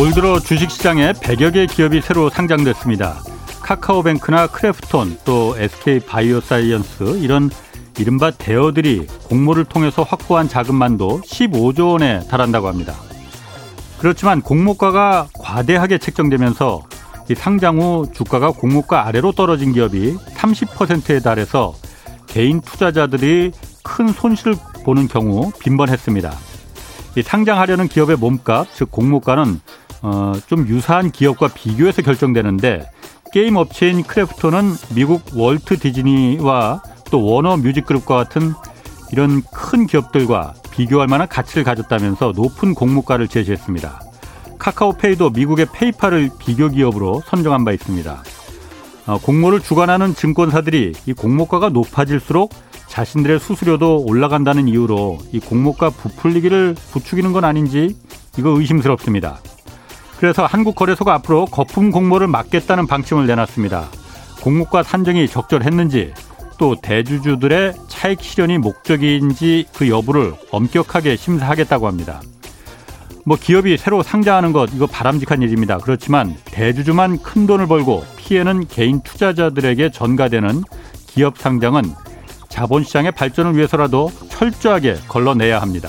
올 들어 주식시장에 100여 개 기업이 새로 상장됐습니다. 카카오뱅크나 크래프톤 또 SK 바이오사이언스 이런 이른바 대어들이 공모를 통해서 확보한 자금만도 15조 원에 달한다고 합니다. 그렇지만 공모가가 과대하게 책정되면서 상장 후 주가가 공모가 아래로 떨어진 기업이 30%에 달해서 개인 투자자들이 큰 손실을 보는 경우 빈번했습니다. 상장하려는 기업의 몸값, 즉 공모가는 어, 좀 유사한 기업과 비교해서 결정되는데 게임 업체인 크래프톤은 미국 월트 디즈니와 또 워너 뮤직그룹과 같은 이런 큰 기업들과 비교할 만한 가치를 가졌다면서 높은 공모가를 제시했습니다. 카카오페이도 미국의 페이팔을 비교 기업으로 선정한 바 있습니다. 어, 공모를 주관하는 증권사들이 이 공모가가 높아질수록 자신들의 수수료도 올라간다는 이유로 이 공모가 부풀리기를 부추기는 건 아닌지 이거 의심스럽습니다. 그래서 한국거래소가 앞으로 거품 공모를 막겠다는 방침을 내놨습니다. 공모가 산정이 적절했는지 또 대주주들의 차익 실현이 목적인지 그 여부를 엄격하게 심사하겠다고 합니다. 뭐 기업이 새로 상장하는 것 이거 바람직한 일입니다. 그렇지만 대주주만 큰 돈을 벌고 피해는 개인 투자자들에게 전가되는 기업 상장은 자본시장의 발전을 위해서라도 철저하게 걸러내야 합니다.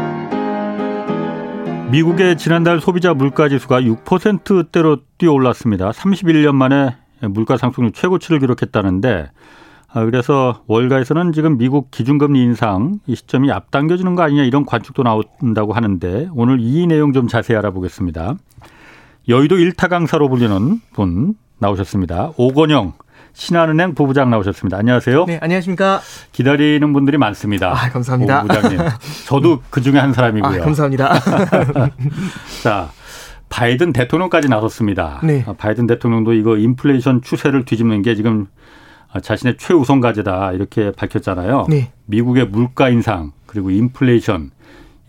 미국의 지난달 소비자 물가 지수가 6%대로 뛰어올랐습니다. 31년 만에 물가 상승률 최고치를 기록했다는데 아, 그래서 월가에서는 지금 미국 기준금리 인상 이 시점이 앞당겨지는 거 아니냐 이런 관측도 나온다고 하는데 오늘 이 내용 좀 자세히 알아보겠습니다. 여의도 일타 강사로 불리는 분 나오셨습니다. 오건영 신한은행 부부장 나오셨습니다. 안녕하세요. 네, 안녕하십니까. 기다리는 분들이 많습니다. 아, 감사합니다. 부부장님. 저도 그 중에 한 사람이고요. 아, 감사합니다. 자, 바이든 대통령까지 나섰습니다. 네. 아, 바이든 대통령도 이거 인플레이션 추세를 뒤집는 게 지금 자신의 최우선 과제다 이렇게 밝혔잖아요. 네. 미국의 물가 인상 그리고 인플레이션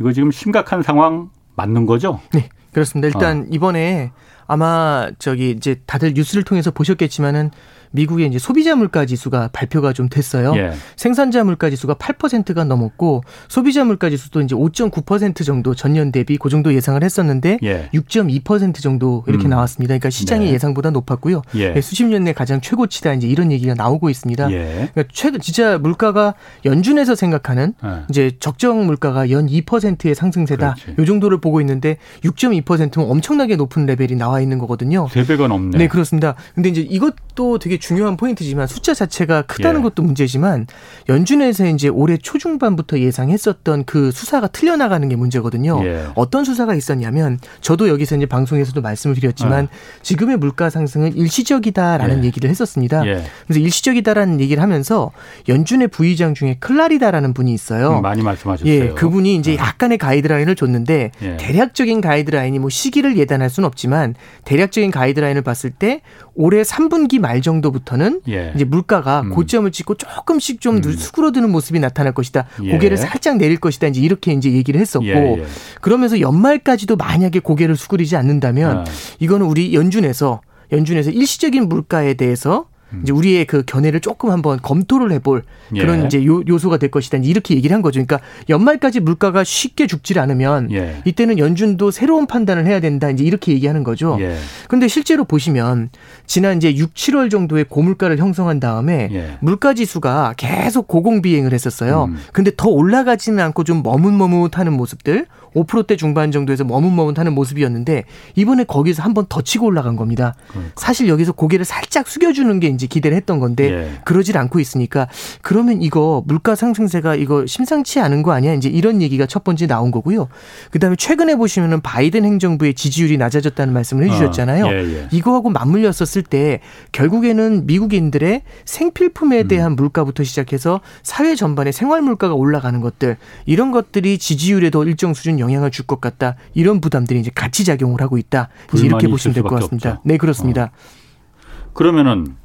이거 지금 심각한 상황 맞는 거죠? 네. 그렇습니다. 일단 어. 이번에 아마 저기 이제 다들 뉴스를 통해서 보셨겠지만은 미국의 이제 소비자 물가 지수가 발표가 좀 됐어요. 예. 생산자 물가 지수가 8%가 넘었고 소비자 물가 지수도 이제 5.9% 정도 전년 대비 그 정도 예상을 했었는데 예. 6.2% 정도 이렇게 음. 나왔습니다. 그러니까 시장의 네. 예상보다 높았고요. 예. 네, 수십 년 내 가장 최고치다 이제 이런 얘기가 나오고 있습니다. 예. 그러니까 최근 진짜 물가가 연준에서 생각하는 예. 이제 적정 물가가 연 2%의 상승세다. 그렇지. 요 정도를 보고 있는데 6.2%면 엄청나게 높은 레벨이 나와 있는 거거든요. 3배가 넘네. 네, 그렇습니다. 근데 이제 이것도 되게 중요한 포인트지만 숫자 자체가 크다는 예. 것도 문제지만 연준에서 이제 올해 초중반부터 예상했었던 그 수사가 틀려나가는 게 문제거든요. 예. 어떤 수사가 있었냐면 저도 여기서 이제 방송에서도 말씀을 드렸지만 어. 지금의 물가 상승은 일시적이다라는 예. 얘기를 했었습니다. 예. 그래서 일시적이다라는 얘기를 하면서 연준의 부의장 중에 클라리다라는 분이 있어요. 음, 많이 말씀하셨어요. 예, 그분이 이제 어. 약간의 가이드라인을 줬는데 예. 대략적인 가이드라인이 뭐 시기를 예단할 수는 없지만 대략적인 가이드라인을 봤을 때 올해 3분기 말 정도부터는 예. 이제 물가가 음. 고점을 찍고 조금씩 좀 음. 수그러드는 모습이 나타날 것이다. 예. 고개를 살짝 내릴 것이다. 이제 이렇게 이제 얘기를 했었고 예, 예. 그러면서 연말까지도 만약에 고개를 수그리지 않는다면 아. 이거는 우리 연준에서 연준에서 일시적인 물가에 대해서 이제 우리의 그 견해를 조금 한번 검토를 해볼 그런 예. 이제 요, 요소가 될 것이다. 이렇게 얘기를 한 거죠. 그러니까 연말까지 물가가 쉽게 죽질 않으면 예. 이때는 연준도 새로운 판단을 해야 된다. 이제 이렇게 얘기하는 거죠. 예. 근데 실제로 보시면 지난 이제 6, 7월 정도에 고물가를 형성한 다음에 예. 물가 지수가 계속 고공비행을 했었어요. 음. 근데 더 올라가지는 않고 좀 머뭇머뭇하는 모습들 5%대 중반 정도에서 머뭇머뭇하는 모습이었는데 이번에 거기서 한 번 더 치고 올라간 겁니다. 그러니까. 사실 여기서 고개를 살짝 숙여주는 게 이제 기대를 했던 건데 예. 그러질 않고 있으니까 그러면 이거 물가 상승세가 이거 심상치 않은 거 아니야? 이제 이런 얘기가 첫 번째 나온 거고요. 그다음에 최근에 보시면은 바이든 행정부의 지지율이 낮아졌다는 말씀을 해주셨잖아요. 어, 예, 예. 이거하고 맞물렸었을 때 결국에는 미국인들의 생필품에 음. 대한 음. 물가부터 시작해서 사회 전반의 생활 물가가 올라가는 것들 이런 것들이 지지율에도 일정 수준 영향을 줄 것 같다. 이런 부담들이 이제 같이 작용을 하고 있다. 이렇게 보시면 될 것 같습니다. 없죠. 네, 그렇습니다. 어. 그러면은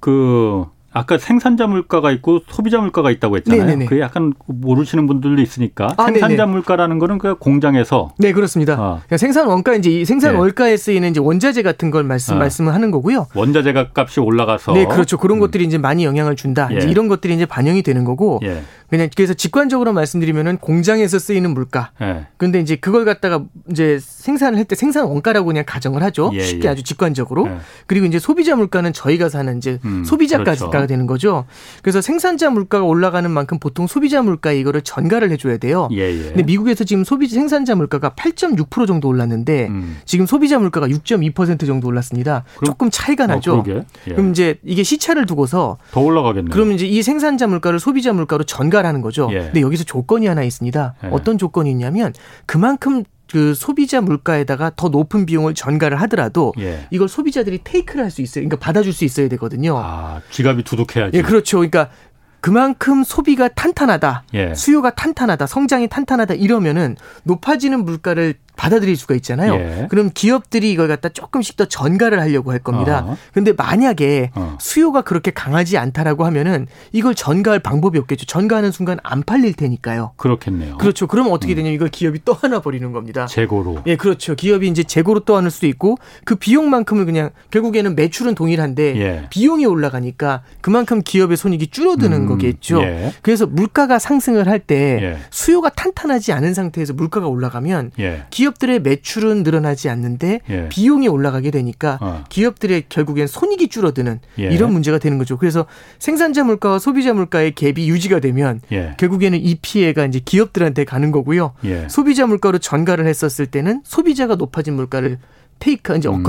그 아까 생산자 물가가 있고 소비자 물가가 있다고 했잖아요. 네네네. 그게 약간 모르시는 분들도 있으니까 아, 생산자 네네. 물가라는 거는 그 공장에서 네 그렇습니다. 어. 생산 원가 이제 이 생산 네. 월가에 쓰이는 이제 원자재 같은 걸 말씀 어. 말씀을 하는 거고요. 원자재가 값이 올라가서 네 그렇죠. 그런 음. 것들이 이제 많이 영향을 준다. 예. 이제 이런 것들이 이제 반영이 되는 거고 예. 그냥 그래서 직관적으로 말씀드리면은 공장에서 쓰이는 물가. 예. 근데 이제 그걸 갖다가 이제 생산을 할 때 생산 원가라고 그냥 가정을 하죠. 예, 쉽게 예. 아주 직관적으로. 예. 그리고 이제 소비자 물가는 저희가 사는 이제 음, 소비자가가 그렇죠. 되는 거죠. 그래서 생산자 물가가 올라가는 만큼 보통 소비자 물가에 이거를 전가를 해줘야 돼요. 예, 예. 근데 미국에서 지금 소비 생산자 물가가 8.6% 정도 올랐는데 음. 지금 소비자 물가가 6.2% 정도 올랐습니다. 조금 차이가 어, 나죠. 어, 그럼 이제 이게 시차를 두고서 더 올라가겠네요. 그럼 이제 이 생산자 물가를 소비자 물가로 전가 전가라는 거죠. 예. 근데 여기서 조건이 하나 있습니다. 예. 어떤 조건이 있냐면 그만큼 그 소비자 물가에다가 더 높은 비용을 전가를 하더라도 예. 이걸 소비자들이 테이크를 할 수 있어요. 그러니까 받아줄 수 있어야 되거든요. 아, 지갑이 두둑해야지. 예, 그렇죠. 그러니까 그만큼 소비가 탄탄하다, 예. 수요가 탄탄하다, 성장이 탄탄하다 이러면은 높아지는 물가를 받아들일 수가 있잖아요. 예. 그럼 기업들이 이걸 갖다 조금씩 더 전가를 하려고 할 겁니다. 어. 근데 만약에 어. 수요가 그렇게 강하지 않다라고 하면은 이걸 전가할 방법이 없겠죠. 전가하는 순간 안 팔릴 테니까요. 그렇겠네요. 그렇죠. 그러면 어떻게 음. 되냐면 이걸 기업이 또 하나 버리는 겁니다. 재고로. 예, 그렇죠. 기업이 이제 재고로 또 하는 수도 있고 그 비용만큼을 그냥 결국에는 매출은 동일한데 예. 비용이 올라가니까 그만큼 기업의 손익이 줄어드는 음. 거겠죠. 예. 그래서 물가가 상승을 할때 예. 수요가 탄탄하지 않은 상태에서 물가가 올라가면 예. 기업 기업들의 매출은 늘어나지 않는데 예. 비용이 올라가게 되니까 어. 기업들의 결국엔 손익이 줄어드는 예. 이런 문제가 되는 거죠. 그래서 생산자 물가와 소비자 물가의 갭이 유지가 되면 예. 결국에는 이 피해가 이제 기업들한테 가는 거고요. 예. 소비자 물가로 전가를 했었을 때는 소비자가 높아진 물가를 테이크 이제 음.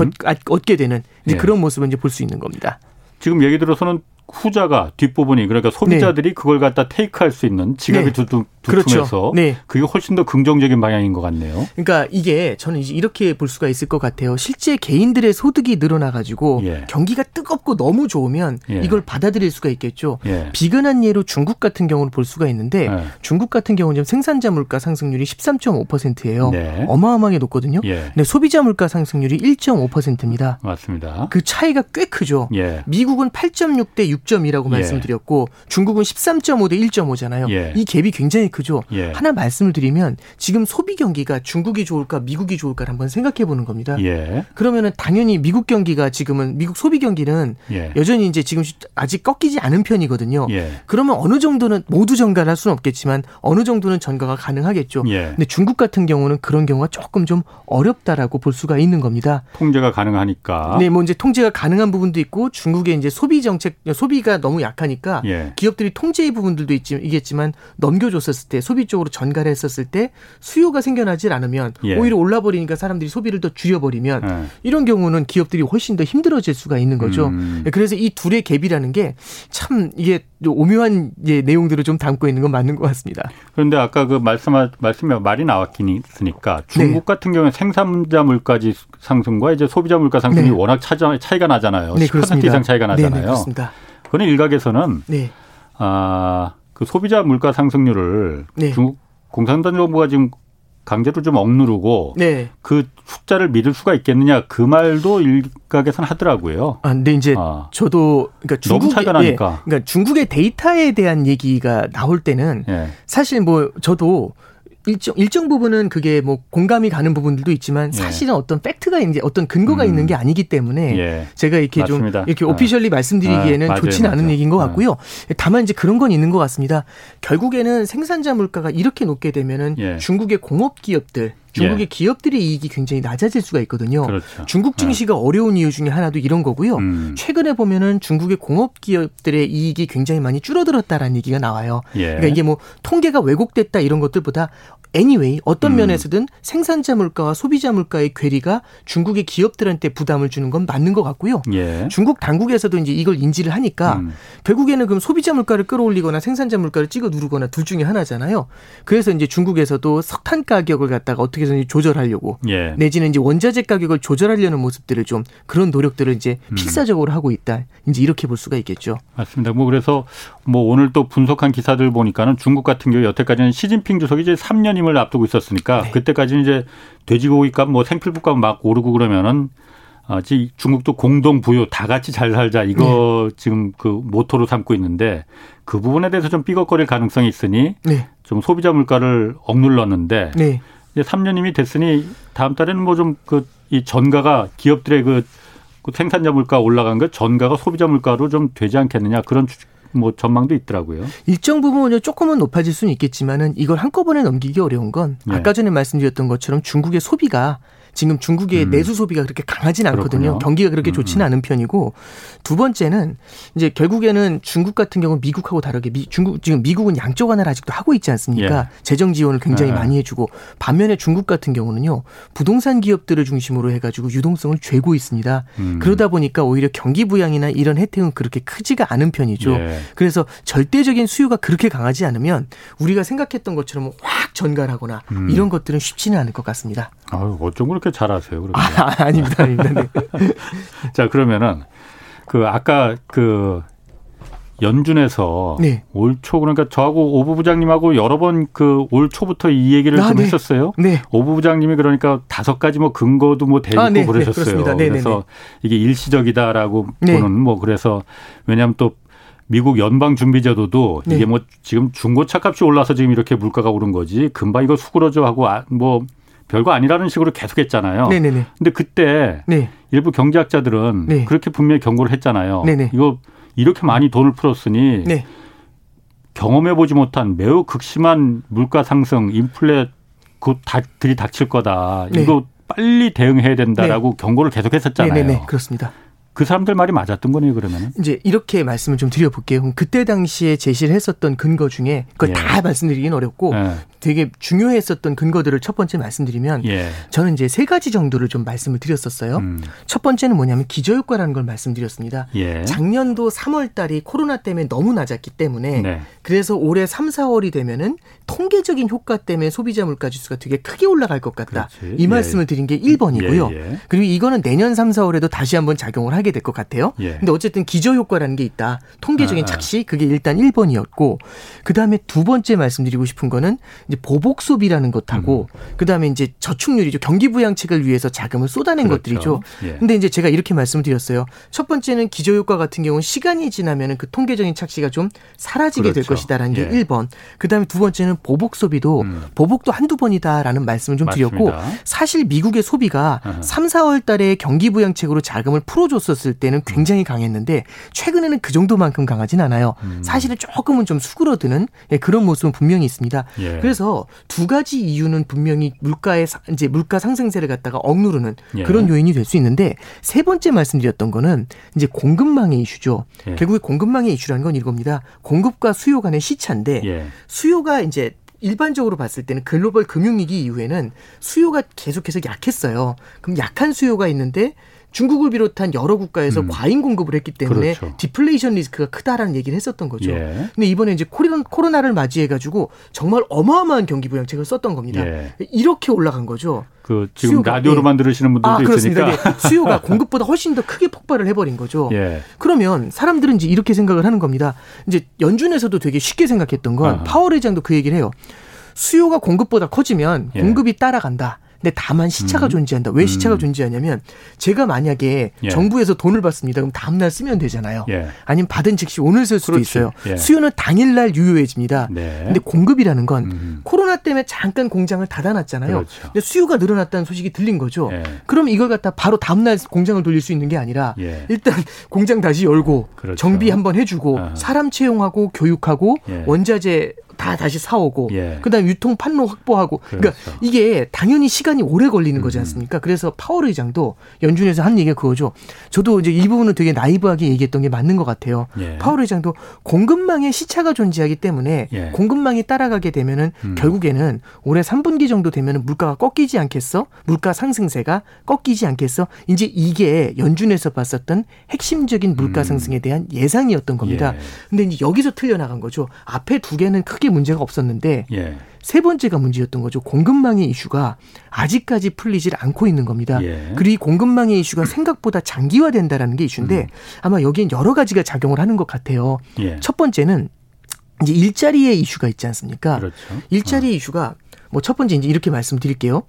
얻게 되는 이제 예. 그런 모습을 이제 볼 수 있는 겁니다. 지금 얘기 들어서는 후자가 뒷부분이 그러니까 소비자들이 네. 그걸 갖다 테이크할 수 있는 지갑이 네. 두툼, 두툼해서 그렇죠. 네. 그게 훨씬 더 긍정적인 방향인 것 같네요. 그러니까 이게 저는 이제 이렇게 볼 수가 있을 것 같아요. 실제 개인들의 소득이 늘어나 가지고 예. 경기가 뜨겁고 너무 좋으면 예. 이걸 받아들일 수가 있겠죠. 예. 비근한 예로 중국 같은 경우를 볼 수가 있는데 예. 중국 같은 경우는 생산자 물가 상승률이 13.5%예요. 네. 어마어마하게 높거든요. 예. 근데 소비자 물가 상승률이 1.5%입니다. 맞습니다. 그 차이가 꽤 크죠. 예. 미국은 8.6 대 6 6.2라고 예. 말씀드렸고 중국은 13.5 대 1.5잖아요. 예. 이 갭이 굉장히 크죠. 예. 하나 말씀을 드리면 지금 소비 경기가 중국이 좋을까 미국이 좋을까 한번 생각해 보는 겁니다. 예. 그러면은 당연히 미국 경기가 지금은 미국 소비 경기는 예. 여전히 이제 지금 아직 꺾이지 않은 편이거든요. 예. 그러면 어느 정도는 모두 전가를 할 수는 없겠지만 어느 정도는 전가가 가능하겠죠. 근데 중국 같은 경우는 그런 경우가 조금 좀 어렵다라고 볼 수가 있는 겁니다. 통제가 가능하니까. 네, 뭐 이제 통제가 가능한 부분도 있고 중국의 이제 소비 정책 소비가 너무 약하니까 예. 기업들이 통제의 부분들도 있겠지만 넘겨줬었을 때 소비 쪽으로 전가를 했었을 때 수요가 생겨나질 않으면 예. 오히려 올라버리니까 사람들이 소비를 더 줄여버리면 예. 이런 경우는 기업들이 훨씬 더 힘들어질 수가 있는 거죠. 음. 그래서 이 둘의 갭이라는 게 참 이게 오묘한 예, 내용들을 좀 담고 있는 건 맞는 것 같습니다. 그런데 아까 그 말씀 말씀에 말이 나왔긴 있으니까 중국 네. 같은 경우는 생산자 물가 지 상승과 이제 소비자 물가 상승이 네. 워낙 차이가 나잖아요. 네, 10% 그렇습니다. 이상 차이가 나잖아요. 네, 네, 그렇습니다. 그런 일각에서는 네. 아, 그 소비자 물가 상승률을 네. 중국 공산당 정부가 지금 강제로 좀 억누르고 네. 그 숫자를 믿을 수가 있겠느냐 그 말도 일각에서는 하더라고요. 아, 근데 이제 아. 저도 그러니까 중국 너무 차이가 나니까. 예, 그러니까 중국의 데이터에 대한 얘기가 나올 때는 예. 사실 뭐 저도 일정 일정 부분은 그게 뭐 공감이 가는 부분들도 있지만 예. 사실은 예. 어떤 팩트가 이제 어떤 근거가 음. 있는 게 아니기 때문에 예. 제가 이렇게 맞습니다. 좀 이렇게 오피셜리 어. 말씀드리기에는 아, 좋지는 않은 얘기인 것 어. 같고요. 다만 이제 그런 건 있는 것 같습니다. 결국에는 생산자 물가가 이렇게 높게 되면은 예. 중국의 공업 기업들 중국의 예. 기업들의 이익이 굉장히 낮아질 수가 있거든요. 그렇죠. 중국 증시가 네. 어려운 이유 중에 하나도 이런 거고요. 음. 최근에 보면은 중국의 공업 기업들의 이익이 굉장히 많이 줄어들었다라는 얘기가 나와요. 예. 그러니까 이게 뭐 통계가 왜곡됐다 이런 것들보다 anyway 어떤 음. 면에서든 생산자 물가와 소비자 물가의 괴리가 중국의 기업들한테 부담을 주는 건 맞는 것 같고요. 예. 중국 당국에서도 이제 이걸 인지를 하니까 음. 결국에는 그럼 소비자 물가를 끌어올리거나 생산자 물가를 찍어 누르거나 둘 중에 하나잖아요. 그래서 이제 중국에서도 석탄 가격을 갖다가 어떻게 계속해서 조절하려고 예. 내지는 이제 원자재 가격을 조절하려는 모습들을 좀 그런 노력들을 이제 음. 필사적으로 하고 있다. 이제 이렇게 볼 수가 있겠죠. 맞습니다. 뭐 그래서 뭐 오늘 또 분석한 기사들 보니까는 중국 같은 경우 여태까지는 시진핑 주석이 이제 3년임을 앞두고 있었으니까 네. 그때까지는 이제 돼지고기값 뭐 생필품값 막 오르고 그러면은 아, 중국도 공동 부유 다 같이 잘 살자 이거 네. 지금 그 모토로 삼고 있는데 그 부분에 대해서 좀 삐걱거릴 가능성이 있으니 네. 좀 소비자 물가를 억눌렀는데 네. 이제 3년임이 됐으니 다음 달에는 뭐 좀 그 이 전가가 기업들의 그, 그 생산자 물가 올라간 거 전가가 소비자 물가로 좀 되지 않겠느냐 그런 뭐 전망도 있더라고요. 일정 부분은 조금은 높아질 수는 있겠지만은 이걸 한꺼번에 넘기기 어려운 건 네. 아까 전에 말씀드렸던 것처럼 중국의 소비가 지금 중국의 음. 내수 소비가 그렇게 강하진 않거든요. 그렇군요. 경기가 그렇게 음. 좋지는 않은 편이고 두 번째는 이제 결국에는 중국 같은 경우는 미국하고 다르게 미, 중국 지금 미국은 양쪽 하나를 아직도 하고 있지 않습니까? 예. 재정 지원을 굉장히 예. 많이 해주고 반면에 중국 같은 경우는요 부동산 기업들을 중심으로 해가지고 유동성을 죄고 있습니다. 음. 그러다 보니까 오히려 경기 부양이나 이런 혜택은 그렇게 크지가 않은 편이죠. 예. 그래서 절대적인 수요가 그렇게 강하지 않으면 우리가 생각했던 것처럼 확 전갈하거나 음. 이런 것들은 쉽지는 않을 것 같습니다. 아유, 어쩜 그렇게 잘하세요? 그러면. 아, 아닙니다, 아닙니다. 네. 자, 그러면은 그 아까 그 연준에서 네. 올초 그러니까 저하고 오부 부장님하고 여러 번 그 올 초부터 이 얘기를 아, 좀 네. 했었어요. 네. 오부 부장님이 그러니까 다섯 가지 뭐 근거도 뭐 대고 아, 네. 네 그러셨어요. 네, 네, 그래서 이게 일시적이다라고 보는 뭐 그래서 왜냐하면 또 미국 연방 준비제도도 이게 뭐 지금 중고차 값이 올라서 지금 이렇게 물가가 오른 거지 금방 이거 수그러져 하고 아, 뭐 별거 아니라는 식으로 계속했잖아요. 네네네. 근데 그때 네. 일부 경제학자들은 네. 그렇게 분명히 경고를 했잖아요. 네네. 이거 이렇게 많이 돈을 풀었으니 네. 경험해 보지 못한 매우 극심한 물가 상승, 인플레 그 들이 닥칠 거다. 네. 이거 빨리 대응해야 된다라고 네. 경고를 계속했었잖아요. 네네 그렇습니다. 그 사람들 말이 맞았던 거네요, 그러면. 이제 이렇게 말씀을 좀 드려볼게요. 그때 당시에 제시를 했었던 근거 중에 그걸 예. 다 말씀드리긴 어렵고 예. 되게 중요했었던 근거들을 첫 번째 말씀드리면 예. 저는 이제 세 가지 정도를 좀 말씀을 드렸었어요. 음. 첫 번째는 뭐냐면 기저효과라는 걸 말씀드렸습니다. 예. 작년도 3월 달이 코로나 때문에 너무 낮았기 때문에 네. 그래서 올해 3, 4월이 되면은 통계적인 효과 때문에 소비자 물가 지수가 되게 크게 올라갈 것 같다. 그렇지. 이 말씀을 예. 드린 게 1번이고요. 예, 그리고 이거는 내년 3, 4월에도 다시 한번 작용을 하게 될 것 같아요. 예. 근데 어쨌든 기저 효과라는 게 있다. 통계적인 아, 아. 착시 그게 일단 1번이었고 그다음에 두 번째 말씀드리고 싶은 거는 이제 보복 소비라는 것하고 음. 그다음에 이제 저축률이죠. 경기 부양책을 위해서 자금을 쏟아낸 그렇죠. 것들이죠. 예. 근데 이제 제가 이렇게 말씀을 드렸어요. 첫 번째는 기저 효과 같은 경우는 시간이 지나면은 그 통계적인 착시가 좀 사라지게 그렇죠. 될 것이다라는 게 예. 1번. 그다음에 두 번째는 보복 소비도 음. 보복도 한두 번이다라는 말씀을 좀 맞습니다. 드렸고 사실 미국의 소비가 uh 3, 4월 달에 경기 부양책으로 자금을 풀어 줬었을 때는 음. 굉장히 강했는데 최근에는 그 정도만큼 강하진 않아요. 음. 사실은 조금은 좀 수그러드는 예, 그런 모습은 분명히 있습니다. 예. 그래서 두 가지 이유는 분명히 물가의 이제 물가 상승세를 갖다가 억누르는 예. 그런 요인이 될 수 있는데 세 번째 말씀드렸던 거는 이제 공급망의 이슈죠. 예. 결국에 공급망의 이슈라는 건 이겁니다. 공급과 수요 간의 시차인데 예. 수요가 이제 일반적으로 봤을 때는 글로벌 금융위기 이후에는 수요가 계속해서 약했어요. 그럼 약한 수요가 있는데 중국을 비롯한 여러 국가에서 음. 과잉 공급을 했기 때문에 그렇죠. 디플레이션 리스크가 크다라는 얘기를 했었던 거죠. 예. 근데 이번에 이제 코로나, 를 맞이해 가지고 정말 어마어마한 경기 부양책을 썼던 겁니다. 예. 이렇게 올라간 거죠. 그 지금 수요가, 라디오로만 예. 들으시는 분들도 아, 있으니까 네. 수요가 공급보다 훨씬 더 크게 폭발을 해버린 거죠. 예. 그러면 사람들은 이제 이렇게 생각을 하는 겁니다. 이제 연준에서도 되게 쉽게 생각했던 건 아하. 파월 회장도 그 얘기를 해요. 수요가 공급보다 커지면 예. 공급이 따라간다. 근데 다만 시차가 음. 존재한다. 왜 시차가 음. 존재하냐면 제가 만약에 예. 정부에서 돈을 받습니다. 그럼 다음 날 쓰면 되잖아요. 예. 아니면 받은 즉시 오늘 쓸 수도 그렇지. 있어요. 예. 수요는 당일 날 유효해집니다. 네. 근데 공급이라는 건 음. 코로나 때문에 잠깐 공장을 닫아놨잖아요. 그렇죠. 근데 수요가 늘어났다는 소식이 들린 거죠. 예. 그럼 이걸 갖다 바로 다음 날 공장을 돌릴 수 있는 게 아니라 예. 일단 공장 다시 열고 그렇죠. 정비 한번 해주고 아. 사람 채용하고 교육하고 예. 원자재 다 다시 사오고 예. 그다음 에 유통 판로 확보하고 그러니까 그렇죠. 그러니까 이게 당연히 시간이 오래 걸리는 거지 음. 않습니까? 그래서 파월 의장도 연준에서 한 얘기가 그거죠. 저도 이제 이 부분은 되게 나이브하게 얘기했던 게 맞는 것 같아요. 예. 파월 의장도 공급망에 시차가 존재하기 때문에 예. 공급망이 따라가게 되면은 음. 결국에는 올해 3분기 정도 되면은 물가가 꺾이지 않겠어? 물가 상승세가 꺾이지 않겠어? 이제 이게 연준에서 봤었던 핵심적인 물가 음. 상승에 대한 예상이었던 겁니다. 예. 근데 이제 여기서 틀려 나간 거죠. 앞에 두 개는 크게 문제가 없었는데 예. 세 번째가 문제였던 거죠. 공급망의 이슈가 아직까지 풀리질 않고 있는 겁니다. 예. 그리고 공급망의 이슈가 생각보다 장기화된다라는 게 이슈인데 음. 아마 여기엔 여러 가지가 작용을 하는 것 같아요. 예. 첫 번째는 이제 일자리의 이슈가 있지 않습니까? 그렇죠. 일자리 어. 이슈가 뭐 첫 번째 이제 이렇게 말씀드릴게요.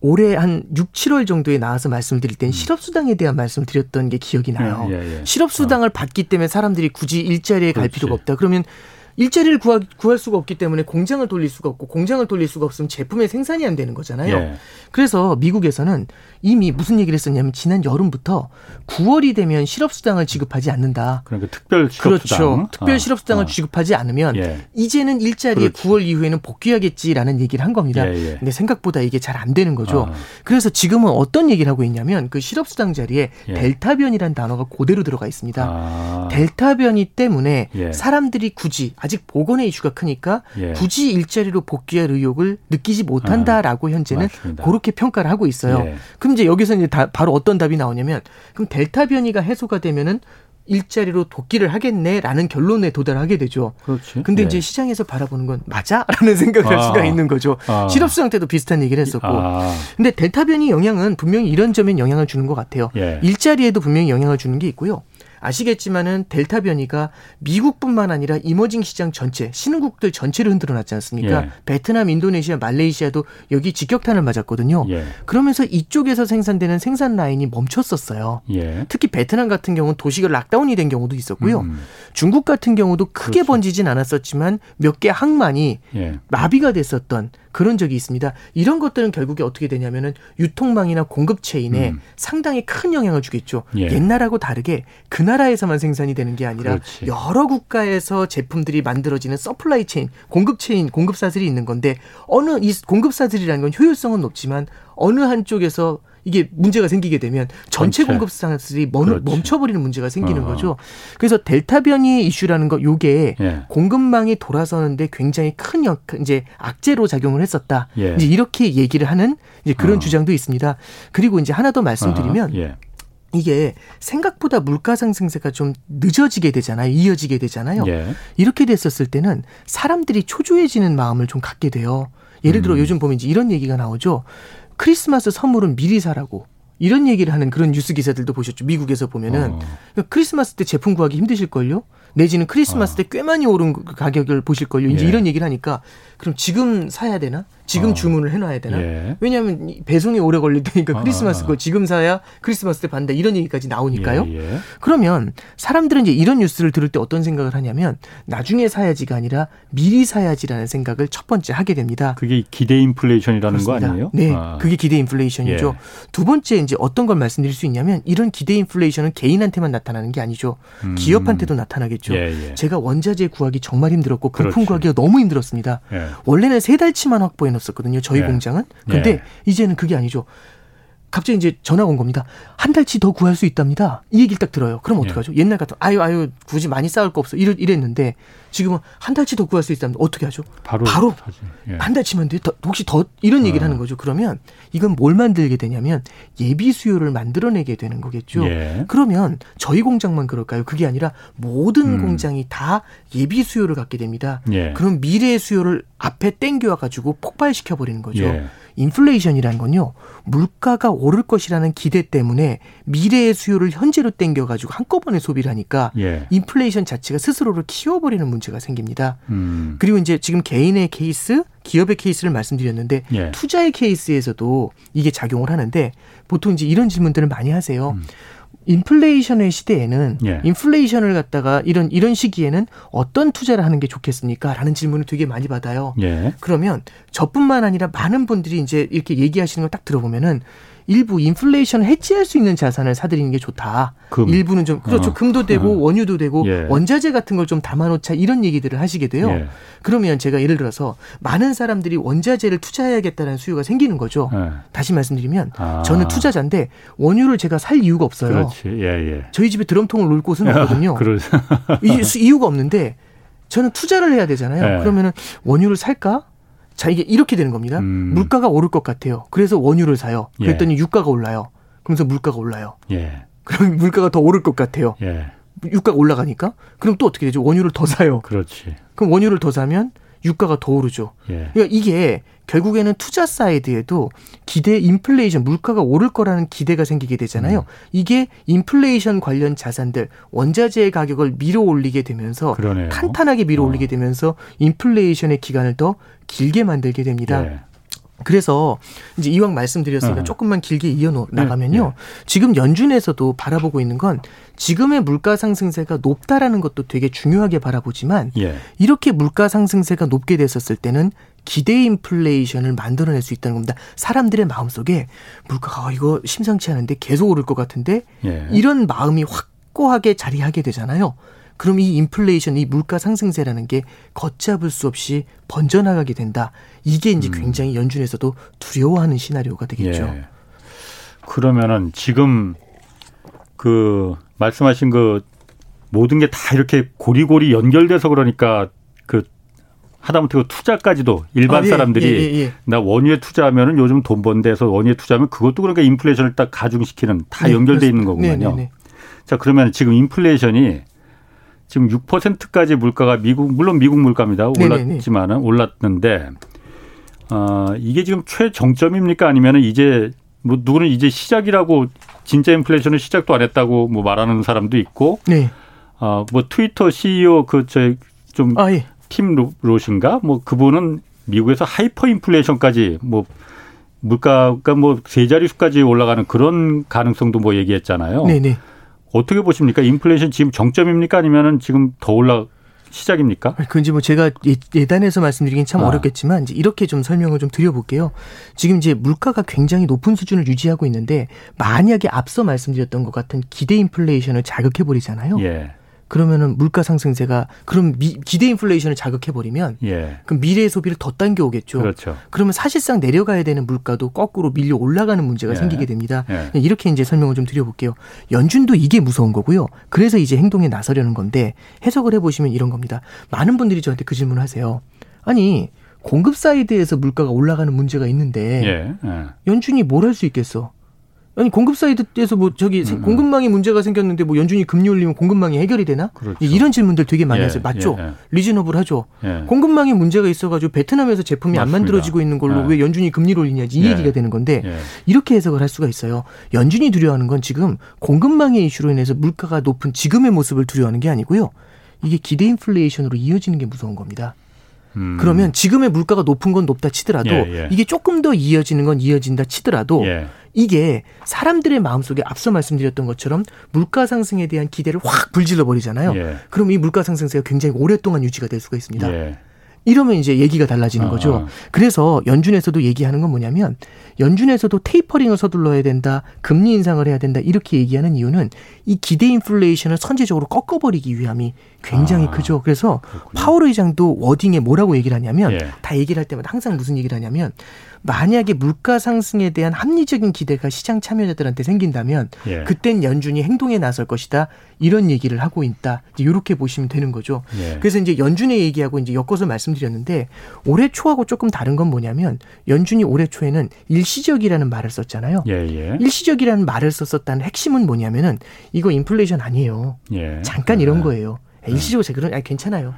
올해 한 6, 7월 정도에 나와서 말씀드릴 땐 음. 실업수당에 대한 말씀을 드렸던 게 기억이 나요. 예, 예, 예. 실업수당을 어. 받기 때문에 사람들이 굳이 일자리에 갈 그렇지. 필요가 없다. 그러면 일자리를 구하, 구할 수가 없기 때문에 공장을 돌릴 수가 없고 공장을 돌릴 수가 없으면 제품의 생산이 안 되는 거잖아요. 예. 그래서 미국에서는 이미 무슨 얘기를 했었냐면 지난 여름부터 9월이 되면 실업수당을 지급하지 않는다. 그러니까 특별 실업수당. 그렇죠. 특별 어. 실업수당을 어. 지급하지 않으면 예. 이제는 일자리에 그렇지. 9월 이후에는 복귀하겠지라는 얘기를 한 겁니다. 예, 예. 근데 생각보다 이게 잘 안 되는 거죠. 어. 그래서 지금은 어떤 얘기를 하고 있냐면 그 실업수당 자리에 예. 델타 변이라는 단어가 그대로 들어가 있습니다. 아. 델타 변이 때문에 예. 사람들이 굳이 아직 보건의 이슈가 크니까 예. 굳이 일자리로 복귀할 의욕을 느끼지 못한다라고 아, 현재는 맞습니다. 그렇게 평가를 하고 있어요. 예. 그럼 이제 여기서 이제 다, 바로 어떤 답이 나오냐면 그럼 델타 변이가 해소가 되면은 일자리로 복귀를 하겠네라는 결론에 도달하게 되죠. 그렇지. 근데 네. 이제 시장에서 바라보는 건 맞아라는 생각을 아. 할 수가 있는 거죠. 아. 실업수당 때도 비슷한 얘기를 했었고. 아. 근데 델타 변이 영향은 분명히 이런 점엔 영향을 주는 것 같아요. 예. 일자리에도 분명히 영향을 주는 게 있고요. 아시겠지만은 델타 변이가 미국뿐만 아니라 emerging 시장 전체 신흥국들 전체를 흔들어 놨지 않습니까? 예. 베트남, 인도네시아, 말레이시아도 여기 직격탄을 맞았거든요. 예. 그러면서 이쪽에서 생산되는 생산 라인이 멈췄었어요. 예. 특히 베트남 같은 경우는 도시가 lockdown이 된 경우도 있었고요. 음. 중국 같은 경우도 크게 그렇죠. 번지진 않았었지만 몇 개 항만이 예. 마비가 됐었던 그런 적이 있습니다. 이런 것들은 결국에 어떻게 되냐면은 유통망이나 공급 체인에 음. 상당히 큰 영향을 주겠죠. 예. 옛날하고 다르게 그 나라에서만 생산이 되는 게 아니라 그렇지. 여러 국가에서 제품들이 만들어지는 supply chain, 공급 체인, 공급사슬이 있는 건데 어느 이 공급사슬이라는 건 효율성은 높지만 어느 한쪽에서 이게 문제가 생기게 되면 전체, 전체. 공급사슬이 멈춰버리는 문제가 생기는 어. 거죠. 그래서 델타 변이 이슈라는 거 요게 예. 공급망이 돌아서는데 굉장히 큰 역, 이제 악재로 작용을 했었다. 예. 이제 이렇게 얘기를 하는 이제 그런 어. 주장도 있습니다. 그리고 이제 하나 더 말씀드리면 어. 예. 이게 생각보다 물가 상승세가 좀 늦어지게 되잖아요. 이어지게 되잖아요. 예. 이렇게 됐었을 때는 사람들이 초조해지는 마음을 좀 갖게 돼요. 예를 들어 음. 요즘 보면 이제 이런 얘기가 나오죠. 크리스마스 선물은 미리 사라고. 이런 얘기를 하는 그런 뉴스 기사들도 보셨죠. 미국에서 보면은 어. 그러니까 크리스마스 때 제품 구하기 힘드실걸요? 내지는 크리스마스 어. 때꽤 많이 오른 그 가격을 보실걸요. 이제 예. 이런 얘기를 하니까 그럼 지금 사야 되나? 지금 어. 주문을 해놔야 되나? 예. 왜냐하면 배송이 오래 걸릴 테니까 아, 크리스마스 거 지금 사야 크리스마스 때 반다 이런 얘기까지 나오니까요. 예, 예. 그러면 사람들은 이제 이런 뉴스를 들을 때 어떤 생각을 하냐면 나중에 사야지가 아니라 미리 사야지라는 생각을 첫 번째 하게 됩니다. 그게 기대 인플레이션이라는 그렇습니다. 거 아니에요? 네, 아. 그게 기대 인플레이션이죠. 예. 두 번째 이제 어떤 걸 말씀드릴 수 있냐면 이런 기대 인플레이션은 개인한테만 나타나는 게 아니죠. 음. 기업한테도 나타나겠죠. 예, 예. 제가 원자재 구하기 정말 힘들었고 부품 그렇지. 구하기가 너무 힘들었습니다. 원래는 세 달치만 확보해 놓았었거든요. 저희 네. 공장은. 근데 네. 이제는 그게 아니죠. 갑자기 이제 전화가 온 겁니다. 한 달치 더 구할 수 있답니다. 이 얘기를 딱 들어요. 그럼 예. 어떡하죠? 예. 옛날 같은 아유 아유 굳이 많이 쌓을 거 없어. 이랬, 이랬는데 지금은 한 달치 더 구할 수 있답니다. 어떻게 하죠? 바로 바로 예. 한 달치만 돼. 더, 혹시 더 이런 얘기를 어. 하는 거죠. 그러면 이건 뭘 만들게 되냐면 예비 수요를 만들어내게 되는 거겠죠. 예. 그러면 저희 공장만 그럴까요? 그게 아니라 모든 음. 공장이 다 예비 수요를 갖게 됩니다. 예. 그럼 미래의 수요를 앞에 땡겨와 가지고 폭발시켜 버리는 거죠. 예. 인플레이션이라는 건요. 물가가 오를 것이라는 기대 때문에 미래의 수요를 현재로 땡겨 가지고 한꺼번에 소비를 하니까 예. 인플레이션 자체가 스스로를 키워 버리는 문제가 생깁니다. 음. 그리고 이제 지금 개인의 케이스, 기업의 케이스를 말씀드렸는데 예. 투자의 케이스에서도 이게 작용을 하는데 보통 이제 이런 질문들을 많이 하세요. 음. 인플레이션의 시대에는 예. 인플레이션을 갖다가 이런 이런 시기에는 어떤 투자를 하는 게 좋겠습니까?라는 질문을 되게 많이 받아요. 예. 그러면 저뿐만 아니라 많은 분들이 이제 이렇게 얘기하시는 걸 딱 들어보면은 일부 인플레이션 해지할 수 있는 자산을 사들이는 게 좋다. 금. 일부는 좀 그렇죠. 어. 금도 되고 어. 원유도 되고 예. 원자재 같은 걸 좀 담아놓자 이런 얘기들을 하시게 돼요. 예. 그러면 제가 예를 들어서 많은 사람들이 원자재를 투자해야겠다는 수요가 생기는 거죠. 예. 다시 말씀드리면 아. 저는 투자자인데 원유를 제가 살 이유가 없어요. 예, 예. 저희 집에 드럼통을 놓을 곳은 없거든요. 이유가 없는데 저는 투자를 해야 되잖아요. 예. 그러면은 원유를 살까? 자, 이게 이렇게 되는 겁니다. 음. 물가가 오를 것 같아요. 그래서 원유를 사요. 예. 그랬더니 예. 유가가 올라요. 그러면서 물가가 올라요. 예. 그럼 물가가 더 오를 것 같아요. 예. 유가가 올라가니까 그럼 또 어떻게 되죠? 원유를 더 사요. 그렇지. 그럼 원유를 더 사면 유가가 더 오르죠. 예. 그러니까 이게 결국에는 투자 사이드에도 기대 인플레이션 물가가 오를 거라는 기대가 생기게 되잖아요. 음. 이게 인플레이션 관련 자산들 원자재 가격을 밀어 올리게 되면서 그러네요. 탄탄하게 밀어 올리게 어. 되면서 인플레이션의 기간을 더 길게 만들게 됩니다. 예. 그래서 이제 이왕 말씀드렸으니까 어. 조금만 길게 이어 네, 나가면요. 네, 네. 지금 연준에서도 바라보고 있는 건 지금의 물가 상승세가 높다라는 것도 되게 중요하게 바라보지만 예. 이렇게 물가 상승세가 높게 됐었을 때는 기대 인플레이션을 만들어낼 수 있다는 겁니다. 사람들의 마음 속에 물가가 어, 이거 심상치 않은데 계속 오를 것 같은데 예. 이런 마음이 확고하게 자리하게 되잖아요. 그럼 이 인플레이션, 이 물가 상승세라는 게 걷잡을 수 없이 번져나가게 된다. 이게 이제 음. 굉장히 연준에서도 두려워하는 시나리오가 되겠죠. 예. 그러면은 지금 그 말씀하신 그 모든 게 다 이렇게 고리고리 연결돼서 그러니까 그 하다못해 그 투자까지도 일반 아, 예, 사람들이 예, 예, 예. 나 원유에 투자하면은 요즘 돈 번데서 원유에 투자하면 그것도 그러니까 인플레이션을 딱 가중시키는 다 네, 연결돼 있는 거군요. 네, 네, 자 그러면 지금 인플레이션이 지금 6%까지 물가가 미국 물론 미국 물가입니다. 올랐지만은 올랐는데 어 이게 지금 최정점입니까 아니면은 이제 뭐 누구는 이제 시작이라고 진짜 인플레이션은 시작도 안 했다고 뭐 말하는 사람도 있고 네. 어뭐 트위터 CEO 그 저좀팀 아, 예. 도신가 뭐 그분은 미국에서 하이퍼 인플레이션까지 뭐 물가가 뭐 세 자릿수까지 올라가는 그런 가능성도 뭐 얘기했잖아요. 네네. 네. 어떻게 보십니까? 인플레이션 지금 정점입니까? 아니면은 지금 더 올라 시작입니까? 그건 뭐 제가 예, 단언해서 말씀드리긴 참 아. 어렵겠지만 이제 이렇게 좀 설명을 좀 드려볼게요. 지금 이제 물가가 굉장히 높은 수준을 유지하고 있는데 만약에 앞서 말씀드렸던 것 같은 기대 인플레이션을 자극해 버리잖아요. 예. 그러면은 물가 상승세가 그럼 미, 기대 인플레이션을 자극해 버리면 예. 그럼 미래 소비를 더 당겨 오겠죠. 그렇죠. 그러면 사실상 내려가야 되는 물가도 거꾸로 밀려 올라가는 문제가 예. 생기게 됩니다. 예. 이렇게 이제 설명을 좀 드려볼게요. 연준도 이게 무서운 거고요. 그래서 이제 행동에 나서려는 건데 해석을 해보시면 이런 겁니다. 많은 분들이 저한테 그 질문을 하세요. 아니 공급 사이드에서 물가가 올라가는 문제가 있는데 예. 예. 연준이 뭘 할 수 있겠어? 아니 공급 사이드에서 뭐 저기 음, 음. 공급망에 문제가 생겼는데 뭐 연준이 금리 올리면 공급망이 해결이 되나? 그렇죠. 이런 질문들 되게 많이 예, 하세요. 맞죠? 예, 예. reasonable하죠. 예. 공급망에 문제가 있어가지고 베트남에서 제품이 맞습니다. 안 만들어지고 있는 걸로 예. 왜 연준이 금리를 올리냐지 이 예. 얘기가 되는 건데 이렇게 해석을 할 수가 있어요. 연준이 두려워하는 건 지금 공급망의 이슈로 인해서 물가가 높은 지금의 모습을 두려워하는 게 아니고요. 이게 기대 인플레이션으로 이어지는 게 무서운 겁니다. 음. 그러면 지금의 물가가 높은 건 높다 치더라도 이게 조금 더 이어지는 건 이어진다 치더라도 이게 사람들의 마음속에 앞서 말씀드렸던 것처럼 물가 상승에 대한 기대를 확 불질러 버리잖아요. 예. 그럼 이 물가 상승세가 굉장히 오랫동안 유지가 될 수가 있습니다. 예. 이러면 이제 얘기가 달라지는 아, 거죠. 아. 그래서 연준에서도 얘기하는 건 뭐냐면 연준에서도 테이퍼링을 서둘러야 된다, 금리 인상을 해야 된다 이렇게 얘기하는 이유는 이 기대 인플레이션을 선제적으로 꺾어버리기 위함이 굉장히 아, 크죠. 그래서 그렇군요. 파월 의장도 워딩에 뭐라고 얘기를 하냐면 예. 다 얘기를 할 때마다 항상 무슨 얘기를 하냐면 만약에 물가 상승에 대한 합리적인 기대가 시장 참여자들한테 생긴다면 예. 그땐 연준이 행동에 나설 것이다. 이런 얘기를 하고 있다. 이렇게 보시면 되는 거죠. 예. 그래서 이제 연준의 얘기하고 이제 엮어서 말씀드렸는데 올해 초하고 조금 다른 건 뭐냐면 연준이 올해 초에는 일시적이라는 말을 썼잖아요. 예예. 예. 일시적이라는 말을 썼었다는 핵심은 뭐냐면은 이거 인플레이션 아니에요. 예. 잠깐 이런 아. 거예요. 일시적으로 제가 그런 아니 괜찮아요.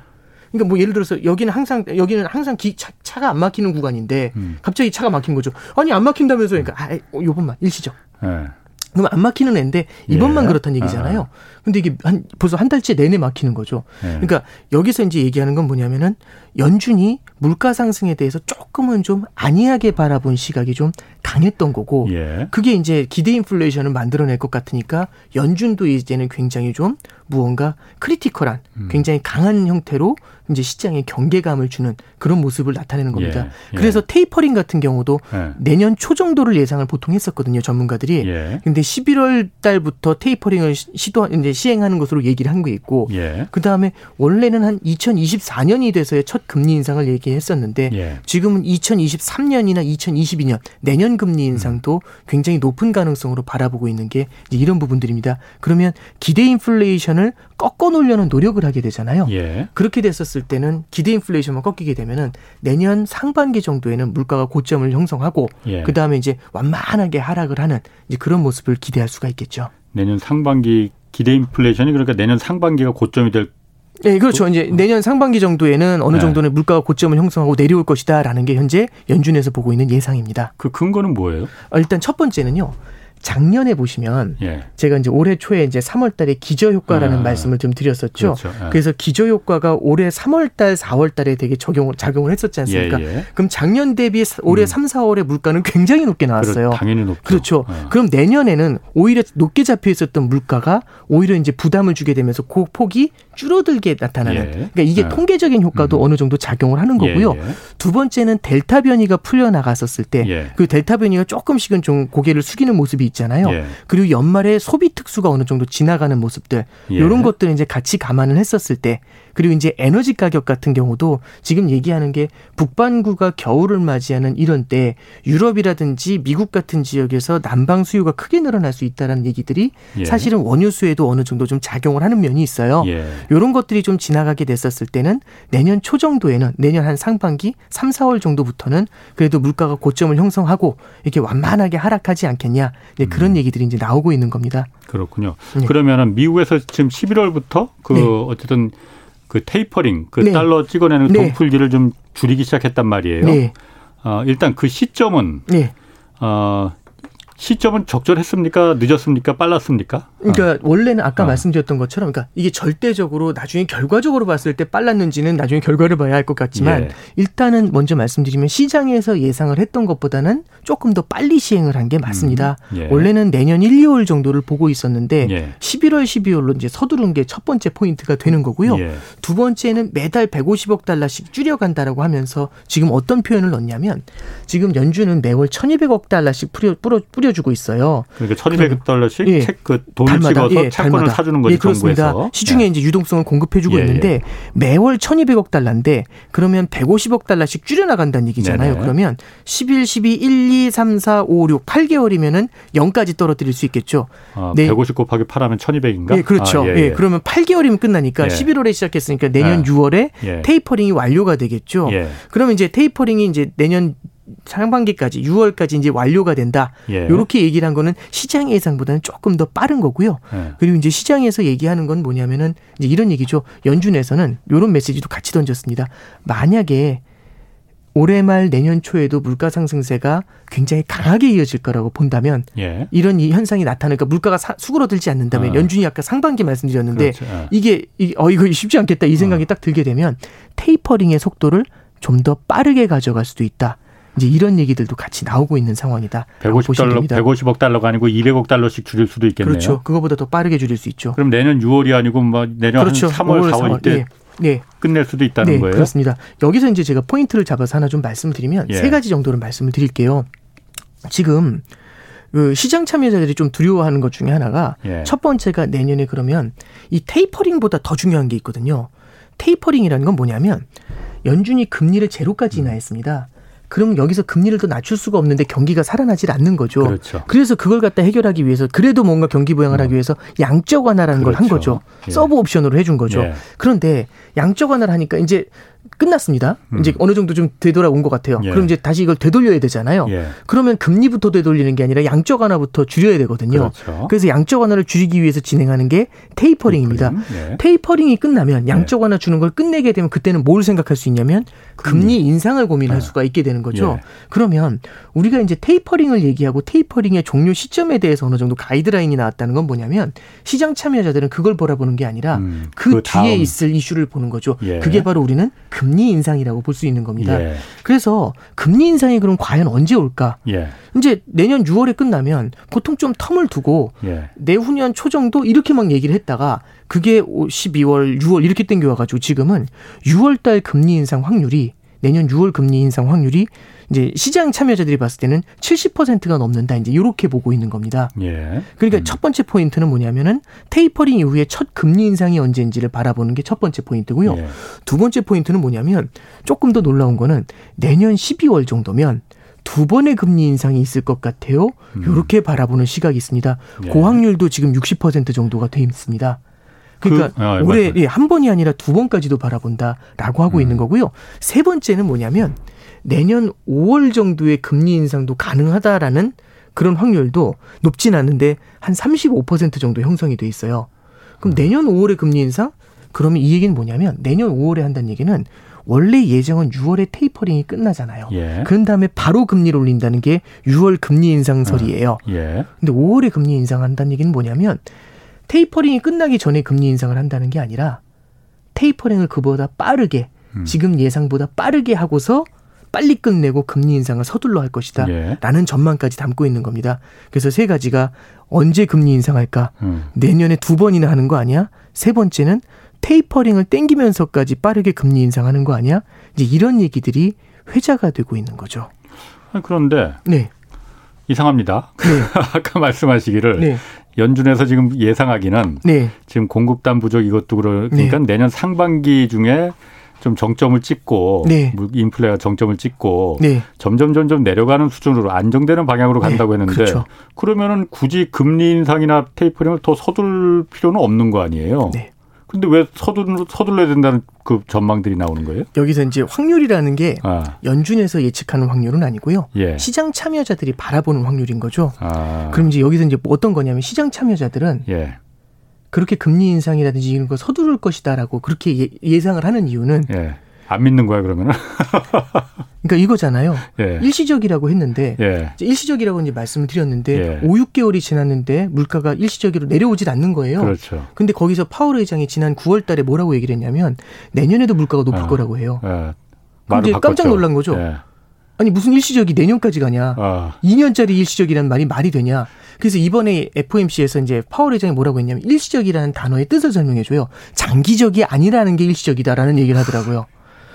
그러니까 뭐 예를 들어서 여기는 항상 여기는 항상 기, 차, 차가 안 막히는 구간인데 음. 갑자기 차가 막힌 거죠. 아니 안 막힌다면서 그러니까 아, 어, 요번만 일시적. 네. 그럼 안 막히는 애인데 이번만 예. 그렇다는 얘기잖아요. 아. 근데 이게 한 벌써 한 달째 내내 막히는 거죠. 예. 그러니까 여기서 이제 얘기하는 건 뭐냐면은 연준이 물가 상승에 대해서 조금은 좀 안이하게 바라본 시각이 좀 강했던 거고 예. 그게 이제 기대 인플레이션을 만들어낼 것 같으니까 연준도 이제는 굉장히 좀 무언가 critical한 음. 굉장히 강한 형태로 이제 시장에 경계감을 주는 그런 모습을 나타내는 겁니다. 예. 예. 그래서 테이퍼링 같은 경우도 예. 내년 초 정도를 예상을 보통 했었거든요, 전문가들이. 예. 근데 11월 달부터 테이퍼링을 시도 이제 시행하는 것으로 얘기를 한 게 있고 예. 그다음에 원래는 한 2024년이 돼서의 첫 금리 인상을 얘기했었는데 예. 지금은 2023년이나 2022년 내년 금리 인상도 음. 굉장히 높은 가능성으로 바라보고 있는 게 이런 부분들입니다. 그러면 기대 인플레이션을 꺾어 놓으려는 노력을 하게 되잖아요. 예. 그렇게 됐었을 때는 기대 인플레이션만 꺾이게 되면은 내년 상반기 정도에는 물가가 고점을 형성하고 예. 그다음에 이제 완만하게 하락을 하는 이제 그런 모습을 기대할 수가 있겠죠. 내년 상반기 기대 인플레이션이 그러니까 내년 상반기가 고점이 될 네, 그렇죠. 그, 이제 내년 상반기 정도에는 어느 네. 정도는 물가가 고점을 형성하고 내려올 것이다라는 게 현재 연준에서 보고 있는 예상입니다. 그 근거는 뭐예요? 어, 일단 첫 번째는요. 작년에 보시면 예. 제가 이제 올해 초에 이제 3월 달에 기저 효과라는 아, 말씀을 좀 드렸었죠. 그렇죠. 예. 그래서 기저 효과가 올해 3월 달, 4월 달에 되게 적용을 작용을 했었지 않습니까? 예, 예. 그럼 작년 대비 올해 음. 3, 4월에 물가는 굉장히 높게 나왔어요. 그렇, 당연히 높죠. 그렇죠. 예. 그럼 내년에는 오히려 높게 잡혀 있었던 물가가 오히려 이제 부담을 주게 되면서 그 폭이 줄어들게 나타나는. 예. 그러니까 이게 예. 통계적인 효과도 음. 어느 정도 작용을 하는 거고요. 두 번째는 델타 변이가 풀려 나갔었을 때 그 델타 변이가 조금씩은 좀 고개를 숙이는 모습이 있잖아요. 예. 그리고 연말에 소비 특수가 어느 정도 지나가는 모습들 예. 이런 것들을 이제 같이 감안을 했었을 때 그리고 이제 에너지 가격 같은 경우도 지금 얘기하는 게 북반구가 겨울을 맞이하는 이런 때 유럽이라든지 미국 같은 지역에서 난방 수요가 크게 늘어날 수 있다라는 얘기들이 예. 사실은 원유 수에도 어느 정도 좀 작용을 하는 면이 있어요. 예. 이런 것들이 좀 지나가게 됐었을 때는 내년 초 정도에는 내년 한 상반기 3, 4월 정도부터는 그래도 물가가 고점을 형성하고 이렇게 완만하게 하락하지 않겠냐 이제 그런 음. 얘기들이 이제 나오고 있는 겁니다. 그렇군요. 네. 그러면은 미국에서 지금 11월부터 그 네. 어쨌든 그 테이퍼링, 그 네. 달러 찍어내는 네. 돈풀기를 좀 줄이기 시작했단 말이에요. 네. 어, 일단 그 시점은 네. 어, 시점은 적절했습니까? 늦었습니까? 빨랐습니까? 그러니까 어. 원래는 아까 어. 말씀드렸던 것처럼 그러니까 이게 절대적으로 나중에 결과적으로 봤을 때 빨랐는지는 나중에 결과를 봐야 할 것 같지만 예. 일단은 먼저 말씀드리면 시장에서 예상을 했던 것보다는 조금 더 빨리 시행을 한 게 맞습니다. 음. 예. 원래는 내년 1, 2월 정도를 보고 있었는데 예. 11월, 12월로 이제 서두른 게 첫 번째 포인트가 되는 거고요. 예. 두 번째는 매달 150억 달러씩 줄여간다라고 하면서 지금 어떤 표현을 넣냐면 지금 연준은 매월 1,200억 달러씩 뿌려, 뿌려, 뿌려 뿌려주고 있어요. 그러니까 1,200달러씩 예. 책그 돈을 달마다, 찍어서 예, 채권을 달마다. 사주는 거죠. 예, 그렇습니다. 정부에서. 시중에 예. 이제 유동성을 공급해주고 예, 있는데 예. 매월 1,200억 달러인데 그러면 150억 달러씩 줄여나간다는 얘기잖아요. 네네. 그러면 11, 12, 1, 2, 3, 4, 5, 6, 8개월이면 0까지 떨어뜨릴 수 있겠죠. 아, 네. 150 곱하기 8하면 1,200인가? 예, 그렇죠. 아, 예, 그러면 8개월이면 끝나니까 11월에 시작했으니까 내년 6월에 테이퍼링이 완료가 되겠죠. 그러면 이제 테이퍼링이 이제 내년 상반기까지 6월까지 이제 완료가 된다. 예. 이렇게 얘기를 한 거는 시장 예상보다는 조금 더 빠른 거고요. 예. 그리고 이제 시장에서 얘기하는 건 뭐냐면은 이제 이런 얘기죠. 연준에서는 이런 메시지도 같이 던졌습니다. 만약에 올해 말 내년 초에도 물가 상승세가 굉장히 강하게 이어질 거라고 본다면 예. 이런 이 현상이 나타나니까 물가가 사, 수그러들지 않는다면 어. 연준이 아까 상반기 말씀드렸는데 그렇죠. 어. 이게 이, 어 이거 쉽지 않겠다 이 생각이 어. 딱 들게 되면 테이퍼링의 속도를 좀 더 빠르게 가져갈 수도 있다. 이제 이런 얘기들도 같이 나오고 있는 상황이다. 150달러, 150억 달러가 아니고 200억 달러씩 줄일 수도 있겠네요. 그렇죠. 그거보다 더 빠르게 줄일 수 있죠. 그럼 내년 6월이 아니고 뭐 내년 그렇죠. 3월, 4월, 4월 때 네. 네. 끝낼 수도 있다는 네, 거예요. 그렇습니다. 여기서 이제 제가 포인트를 잡아서 하나 좀 말씀드리면 예. 세 가지 정도를 말씀을 드릴게요. 지금 그 시장 참여자들이 좀 두려워하는 것 중에 하나가 예. 첫 번째가 내년에 그러면 이 테이퍼링보다 더 중요한 게 있거든요. 테이퍼링이라는 건 뭐냐면 연준이 금리를 제로까지 인하했습니다. 그럼 여기서 금리를 더 낮출 수가 없는데 경기가 살아나질 않는 거죠. 그렇죠. 그래서 그걸 갖다 해결하기 위해서 그래도 뭔가 경기 부양을 음. 하기 위해서 양적 완화라는 그렇죠. 걸한 거죠. 예. 서브 옵션으로 해준 거죠. 예. 그런데 양적 완화를 하니까 이제 끝났습니다. 음. 이제 어느 정도 좀 되돌아온 것 같아요. 예. 그럼 이제 다시 이걸 되돌려야 되잖아요. 예. 그러면 금리부터 되돌리는 게 아니라 양적 완화부터 줄여야 되거든요. 그렇죠. 그래서 양적 완화를 줄이기 위해서 진행하는 게 테이퍼링입니다. 테이퍼링. 예. 테이퍼링이 끝나면 양적 완화 주는 걸 끝내게 되면 그때는 뭘 생각할 수 있냐면 금리 인상을 고민할 아. 수가 있게 되는 거죠. 예. 그러면 우리가 이제 테이퍼링을 얘기하고 테이퍼링의 종료 시점에 대해서 어느 정도 가이드라인이 나왔다는 건 뭐냐면 시장 참여자들은 그걸 바라보는 게 아니라 음, 그, 그 뒤에 있을 이슈를 보는 거죠. 예. 그게 바로 우리는 금리 인상이라고 볼 수 있는 겁니다. 예. 그래서 금리 인상이 그럼 과연 언제 올까? 예. 이제 내년 6월에 끝나면 보통 좀 텀을 두고 예. 내후년 초 정도 이렇게 막 얘기를 했다가 그게 12월, 6월 이렇게 땡겨와가지고 지금은 6월 달 금리 인상 확률이 내년 6월 금리 인상 확률이 이제 시장 참여자들이 봤을 때는 70%가 넘는다. 이제 이렇게 보고 있는 겁니다. 예. 그러니까 음. 첫 번째 포인트는 뭐냐면은 테이퍼링 이후에 첫 금리 인상이 언제인지를 바라보는 게 첫 번째 포인트고요. 예. 두 번째 포인트는 뭐냐면 조금 더 놀라운 거는 내년 12월 정도면 두 번의 금리 인상이 있을 것 같아요. 음. 이렇게 바라보는 시각이 있습니다. 예. 고확률도 지금 60% 정도가 돼 있습니다. 그러니까 그, 아, 올해 예, 한 번이 아니라 두 번까지도 바라본다라고 하고 음. 있는 거고요. 세 번째는 뭐냐면 내년 5월 정도의 금리 인상도 가능하다라는 그런 확률도 높진 않은데 한 35% 정도 형성이 돼 있어요. 그럼 음. 내년 5월에 금리 인상 그러면 이 얘기는 뭐냐면 내년 5월에 한다는 얘기는 원래 예정은 6월에 테이퍼링이 끝나잖아요. 예. 그런 다음에 바로 금리를 올린다는 게 6월 금리 인상설이에요. 어. 예. 근데 5월에 금리 인상한다는 얘기는 뭐냐면 테이퍼링이 끝나기 전에 금리 인상을 한다는 게 아니라 테이퍼링을 그보다 빠르게 음. 지금 예상보다 빠르게 하고서 빨리 끝내고 금리 인상을 서둘러 할 것이다. 예. 라는 전망까지 담고 있는 겁니다. 그래서 세 가지가 언제 금리 인상할까? 음. 내년에 두 번이나 하는 거 아니야? 세 번째는 테이퍼링을 땡기면서까지 빠르게 금리 인상하는 거 아니야? 이제 이런 얘기들이 회자가 되고 있는 거죠. 그런데 네. 이상합니다. 네. 아까 말씀하시기를 네. 연준에서 지금 예상하기는 네. 지금 공급단 부족 이것도 그러니까 네. 내년 상반기 중에 좀 정점을 찍고 네. 인플레가 정점을 찍고 네. 점점 점점 내려가는 수준으로 안정되는 방향으로 네. 간다고 했는데 그렇죠. 그러면은 굳이 금리 인상이나 테이퍼링을 더 서둘 필요는 없는 거 아니에요? 네. 근데 왜 서둘, 서둘러야 된다는 그 전망들이 나오는 거예요? 여기서 이제 확률이라는 게 아. 연준에서 예측하는 확률은 아니고요. 예. 시장 참여자들이 바라보는 확률인 거죠. 아. 그럼 이제 여기서 이제 어떤 거냐면 시장 참여자들은 예. 그렇게 금리 인상이라든지 이런 거 서두를 것이다라고 그렇게 예, 상을 하는 이유는 예. 안 믿는 거야 그러면은? 그러니까 이거잖아요. 예. 일시적이라고 했는데 예. 일시적이라고 이제 말씀을 드렸는데 예. 5, 6개월이 지났는데 물가가 일시적으로 내려오질 않는 거예요. 그렇죠. 근데 거기서 파월 의장이 지난 9월 달에 뭐라고 얘기를 했냐면 내년에도 물가가 높을 어. 거라고 해요. 예. 근데 깜짝 놀란 거죠. 예. 아니 무슨 일시적이 내년까지 가냐? 어. 2년짜리 일시적이라는 말이 말이 되냐? 그래서 이번에 FOMC에서 이제 파월 회장이 뭐라고 했냐면 일시적이라는 단어의 뜻을 설명해 줘요. 장기적이 아니라는 게 일시적이다라는 얘기를 하더라고요.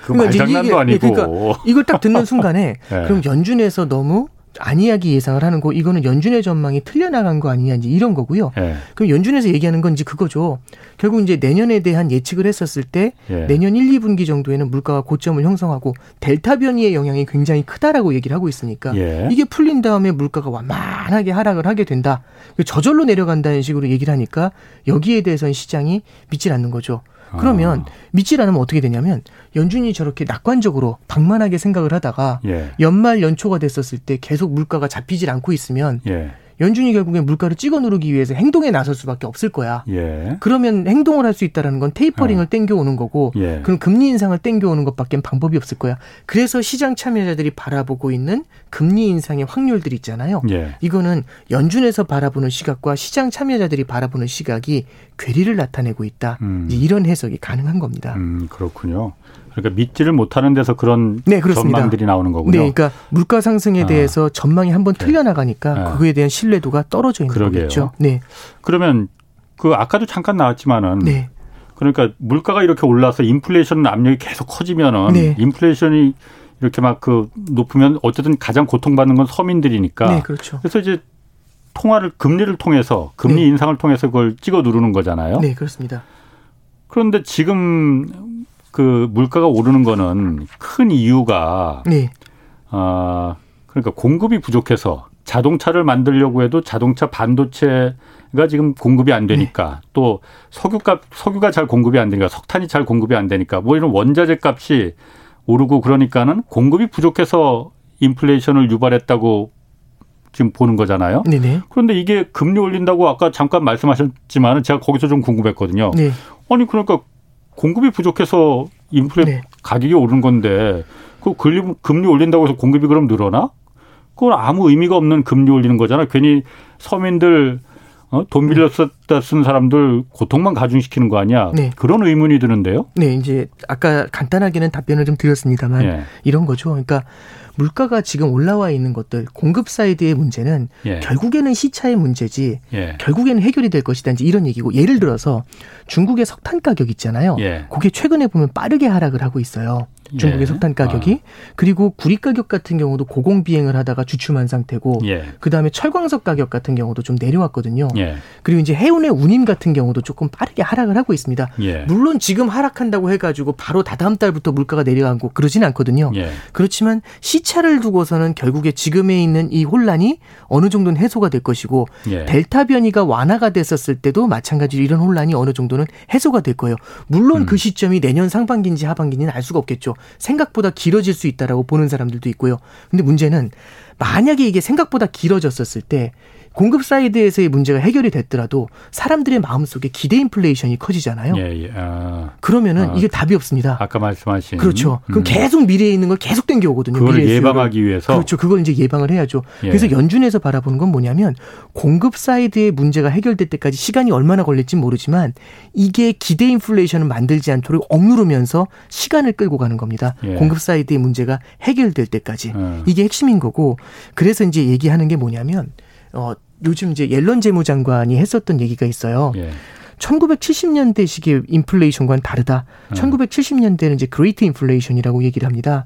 그 그러니까 말장난도 아니고. 그러니까 이걸 딱 듣는 순간에 네. 그럼 연준에서 너무 안이하기 예상을 하는 거 이거는 연준의 전망이 틀려나간 거 아니냐 이제 이런 거고요. 예. 그럼 연준에서 얘기하는 건 이제 그거죠. 결국 이제 내년에 대한 예측을 했었을 때 예. 내년 1, 2분기 정도에는 물가가 고점을 형성하고 델타 변이의 영향이 굉장히 크다라고 얘기를 하고 있으니까 예. 이게 풀린 다음에 물가가 완만하게 하락을 하게 된다. 저절로 내려간다는 식으로 얘기를 하니까 여기에 대해서는 시장이 믿질 않는 거죠. 그러면 아. 믿질 않으면 어떻게 되냐면 연준이 저렇게 낙관적으로 방만하게 생각을 하다가 예. 연말 연초가 됐었을 때 계속 물가가 잡히질 않고 있으면 예. 연준이 결국에 물가를 찍어 누르기 위해서 행동에 나설 수밖에 없을 거야. 예. 그러면 행동을 할 수 있다라는 건 테이퍼링을 어. 땡겨오는 거고, 예. 그럼 금리 인상을 땡겨오는 것밖에 방법이 없을 거야. 그래서 시장 참여자들이 바라보고 있는 금리 인상의 확률들 있잖아요. 예. 이거는 연준에서 바라보는 시각과 시장 참여자들이 바라보는 시각이 괴리를 나타내고 있다. 음. 이런 해석이 가능한 겁니다. 음, 그렇군요. 그러니까 믿지를 못하는 데서 그런 네, 전망들이 나오는 거군요. 네, 그러니까 물가 상승에 아. 대해서 전망이 한번 네. 틀려나가니까 네. 그거에 대한 신뢰도가 떨어져 있는 그러게요. 거겠죠. 네. 그러면 그 아까도 잠깐 나왔지만은 네. 그러니까 물가가 이렇게 올라서 인플레이션 압력이 계속 커지면은 네. 인플레이션이 이렇게 막 그 높으면 어쨌든 가장 고통받는 건 서민들이니까. 네, 그렇죠. 그래서 이제 통화를 금리를 통해서 금리 네. 인상을 통해서 그걸 찍어 누르는 거잖아요. 네, 그렇습니다. 그런데 지금 그 물가가 오르는 거는 큰 이유가 네. 아 그러니까 공급이 부족해서 자동차를 만들려고 해도 자동차 반도체가 지금 공급이 안 되니까 네. 또 석유값 석유가 잘 공급이 안 되니까 석탄이 잘 공급이 안 되니까 뭐 이런 원자재 값이 오르고 그러니까는 공급이 부족해서 인플레이션을 유발했다고 지금 보는 거잖아요. 네네. 그런데 이게 금리 올린다고 아까 잠깐 말씀하셨지만 제가 거기서 좀 궁금했거든요. 네. 아니 그러니까 공급이 부족해서 인플레 네. 가격이 오른 건데 그 금리 올린다고 해서 공급이 그럼 늘어나? 그건 아무 의미가 없는 금리 올리는 거잖아. 괜히 서민들 어? 돈 빌렸었다 쓴 사람들 고통만 가중시키는 거 아니야? 네. 그런 의문이 드는데요. 네, 이제 아까 간단하게는 답변을 좀 드렸습니다만 네. 이런 거죠. 그러니까 물가가 지금 올라와 있는 것들 공급 사이드의 문제는 예. 결국에는 시차의 문제지 예. 결국에는 해결이 될 것이다 이제 이런 얘기고 예를 들어서 중국의 석탄 가격 있잖아요. 예. 그게 최근에 보면 빠르게 하락을 하고 있어요. 중국의 예. 석탄 가격이 아. 그리고 구리 가격 같은 경우도 고공 비행을 하다가 주춤한 상태고 예. 그다음에 철광석 가격 같은 경우도 좀 내려왔거든요. 예. 그리고 이제 해운의 운임 같은 경우도 조금 빠르게 하락을 하고 있습니다. 예. 물론 지금 하락한다고 해 가지고 바로 다다음 달부터 물가가 내려가고 그러진 않거든요. 예. 그렇지만 시 차를 두고서는 결국에 지금에 있는 이 혼란이 어느 정도는 해소가 될 것이고 예. 델타 변이가 완화가 됐었을 때도 마찬가지로 이런 혼란이 어느 정도는 해소가 될 거예요. 물론 음. 그 시점이 내년 상반기인지 하반기인지는 알 수가 없겠죠. 생각보다 길어질 수 있다라고 보는 사람들도 있고요. 근데 문제는 만약에 이게 생각보다 길어졌었을 때 공급 사이드에서의 문제가 해결이 됐더라도 사람들의 마음속에 기대 인플레이션이 커지잖아요. 예, 예. 아. 그러면은 아, 이게 답이 없습니다. 아까 말씀하신 그렇죠. 그럼 음. 계속 미래에 있는 걸 계속 땡겨 오거든요. 그걸 예방하기 위해서 그렇죠. 그걸 이제 예방을 해야죠. 예. 그래서 연준에서 바라보는 건 뭐냐면 공급 사이드의 문제가 해결될 때까지 시간이 얼마나 걸릴지 모르지만 이게 기대 인플레이션을 만들지 않도록 억누르면서 시간을 끌고 가는 겁니다. 예. 공급 사이드의 문제가 해결될 때까지 음. 이게 핵심인 거고 그래서 이제 얘기하는 게 뭐냐면 어 요즘 이제 옐런 재무장관이 했었던 얘기가 있어요. 예. 1970년대 식의 인플레이션과는 다르다. 음. 1970년대는 이제 Great Inflation이라고 얘기를 합니다.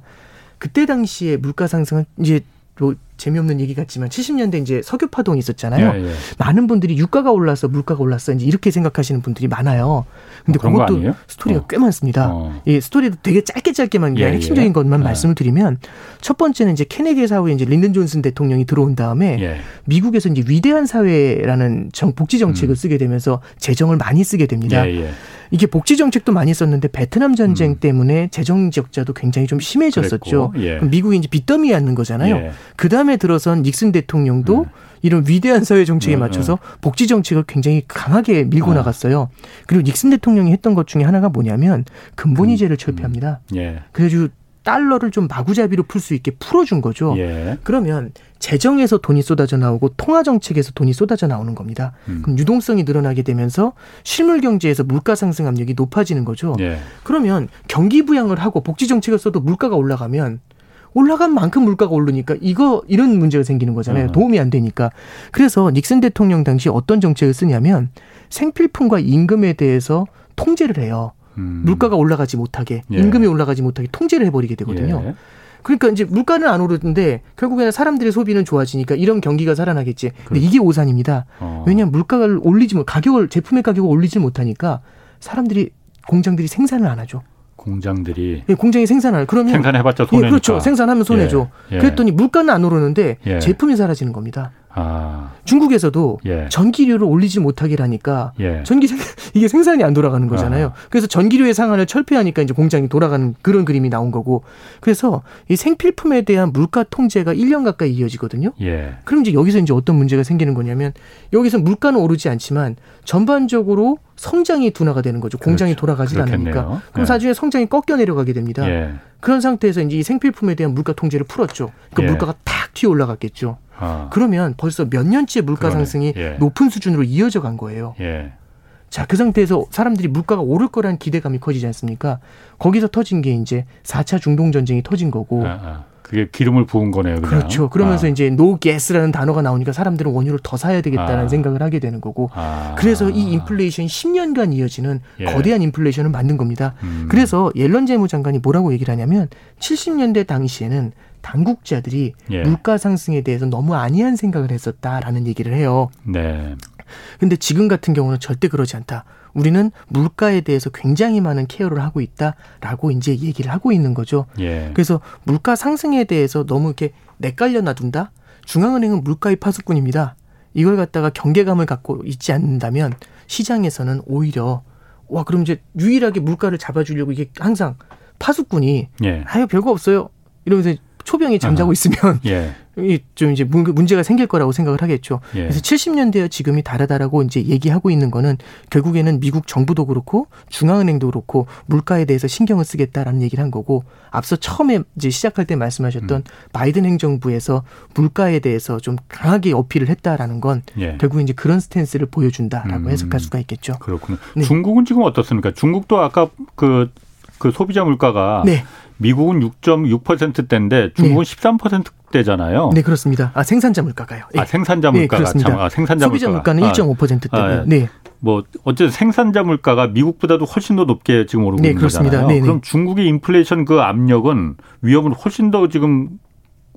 그때 당시에 물가 상승은 이제 뭐 재미없는 얘기 같지만 70년대 이제 석유 파동이 있었잖아요. 예, 예. 많은 분들이 유가가 올라서 물가가 올랐어 이제 이렇게 생각하시는 분들이 많아요. 근데 뭐 그것도 스토리가 어. 꽤 많습니다. 어. 예, 스토리도 되게 짧게 짧게만 예, 예, 핵심적인 것만 예. 말씀을 드리면 첫 번째는 이제 케네디 사후에 이제 린든 존슨 대통령이 들어온 다음에 예. 미국에서 이제 위대한 사회라는 정, 복지 정책을 음. 쓰게 되면서 재정을 많이 쓰게 됩니다. 이게 복지 정책도 많이 썼는데 베트남 전쟁 음. 때문에 재정 적자도 굉장히 좀 심해졌었죠. 예. 미국이 이제 빚더미에 앉는 거잖아요. 예. 그 다음에 들어선 닉슨 대통령도 음. 이런 위대한 사회 정책에 음, 맞춰서 음. 복지 정책을 굉장히 강하게 밀고 아. 나갔어요. 그리고 닉슨 대통령이 했던 것 중에 하나가 뭐냐면 근본이제를 철폐합니다. 예. 그래가지고 달러를 좀 마구잡이로 풀 수 있게 풀어준 거죠. 예. 그러면 재정에서 돈이 쏟아져 나오고 통화 정책에서 돈이 쏟아져 나오는 겁니다. 음. 그럼 유동성이 늘어나게 되면서 실물 경제에서 물가 상승 압력이 높아지는 거죠. 예. 그러면 경기 부양을 하고 복지 정책을 써도 물가가 올라가면 올라간 만큼 물가가 오르니까 이거 이런 문제가 생기는 거잖아요. 어. 도움이 안 되니까. 그래서 닉슨 대통령 당시 어떤 정책을 쓰냐면 생필품과 임금에 대해서 통제를 해요. 음. 물가가 올라가지 못하게 예. 임금이 올라가지 못하게 통제를 해버리게 되거든요. 예. 그러니까 이제 물가는 안 오르는데 결국에는 사람들의 소비는 좋아지니까 이런 경기가 살아나겠지. 근데 그렇죠. 이게 오산입니다. 어. 왜냐하면 물가를 올리지 못, 가격을 제품의 가격을 올리지 못하니까 사람들이 공장들이 생산을 안 하죠. 공장들이 예, 공장이 생산할 그러면 생산해봤자 손해니까. 예, 그렇죠. 생산하면 손해죠. 예, 예. 그랬더니 물가는 안 오르는데 예. 제품이 사라지는 겁니다. 아. 중국에서도 예. 전기료를 올리지 못하게라니까 예. 전기 생, 이게 생산이 안 돌아가는 거잖아요. 아. 그래서 전기료의 상한을 철폐하니까 이제 공장이 돌아가는 그런 그림이 나온 거고. 그래서 이 생필품에 대한 물가 통제가 1년 가까이 이어지거든요. 예. 그럼 이제 여기서 이제 어떤 문제가 생기는 거냐면 여기서 물가는 오르지 않지만 전반적으로 성장이 둔화가 되는 거죠. 공장이 그렇죠. 돌아가지 않으니까. 그럼 예. 나중에 성장이 꺾여 내려가게 됩니다. 예. 그런 상태에서 이제 이 생필품에 대한 물가 통제를 풀었죠. 그 예. 물가가 탁 튀어 올라갔겠죠. 아. 그러면 벌써 몇 년째 물가 그러네. 상승이 예. 높은 수준으로 이어져 간 거예요. 예. 자, 그 상태에서 사람들이 물가가 오를 거라는 기대감이 커지지 않습니까? 거기서 터진 게 이제 4차 중동 전쟁이 터진 거고. 아, 아. 그게 기름을 부은 거네요. 그냥. 그렇죠. 그러면서 아. 이제 노게스라는 단어가 나오니까 사람들은 원유를 더 사야 되겠다는 아. 생각을 하게 되는 거고. 아. 그래서 이 인플레이션이 10년간 이어지는 예. 거대한 인플레이션을 만든 겁니다. 음. 그래서 옐런 재무장관이 뭐라고 얘기를 하냐면 70년대 당시에는 당국자들이 예. 물가 상승에 대해서 너무 안이한 생각을 했었다라는 얘기를 해요. 네. 근데 지금 같은 경우는 절대 그러지 않다. 우리는 물가에 대해서 굉장히 많은 케어를 하고 있다라고 이제 얘기를 하고 있는 거죠. 예. 그래서 물가 상승에 대해서 너무 이렇게 내깔려 놔둔다. 중앙은행은 물가의 파수꾼입니다. 이걸 갖다가 경계감을 갖고 있지 않는다면 시장에서는 오히려 와 그럼 이제 유일하게 물가를 잡아주려고 이게 항상 파수꾼이 예. 아유 별거 없어요 이러면서 초병이 잠자고 있으면 예. 좀 이제 문제가 생길 거라고 생각을 하겠죠. 예. 그래서 70년대와 지금이 다르다라고 이제 얘기하고 있는 거는 결국에는 미국 정부도 그렇고 중앙은행도 그렇고 물가에 대해서 신경을 쓰겠다라는 얘기를 한 거고 앞서 처음에 이제 시작할 때 말씀하셨던 음. 바이든 행정부에서 물가에 대해서 좀 강하게 어필을 했다라는 건 예. 결국 이제 그런 스탠스를 보여준다라고 음. 해석할 수가 있겠죠. 그렇군요. 네. 중국은 지금 어떻습니까? 중국도 아까 그, 그 소비자 물가가 네. 미국은 6.6%대인데 중국은 네. 13%대잖아요. 네, 그렇습니다. 아, 생산자 물가가요. 네. 아, 생산자 네, 물가가 네, 참, 아, 생산자 소비자 물가가. 물가는 1.5%대고요. 아, 네. 뭐 어쨌든 생산자 물가가 미국보다도 훨씬 더 높게 지금 오르고 네, 있는 그렇습니다. 거잖아요. 네, 네. 그럼 중국의 인플레이션 그 압력은 위험은 훨씬 더 지금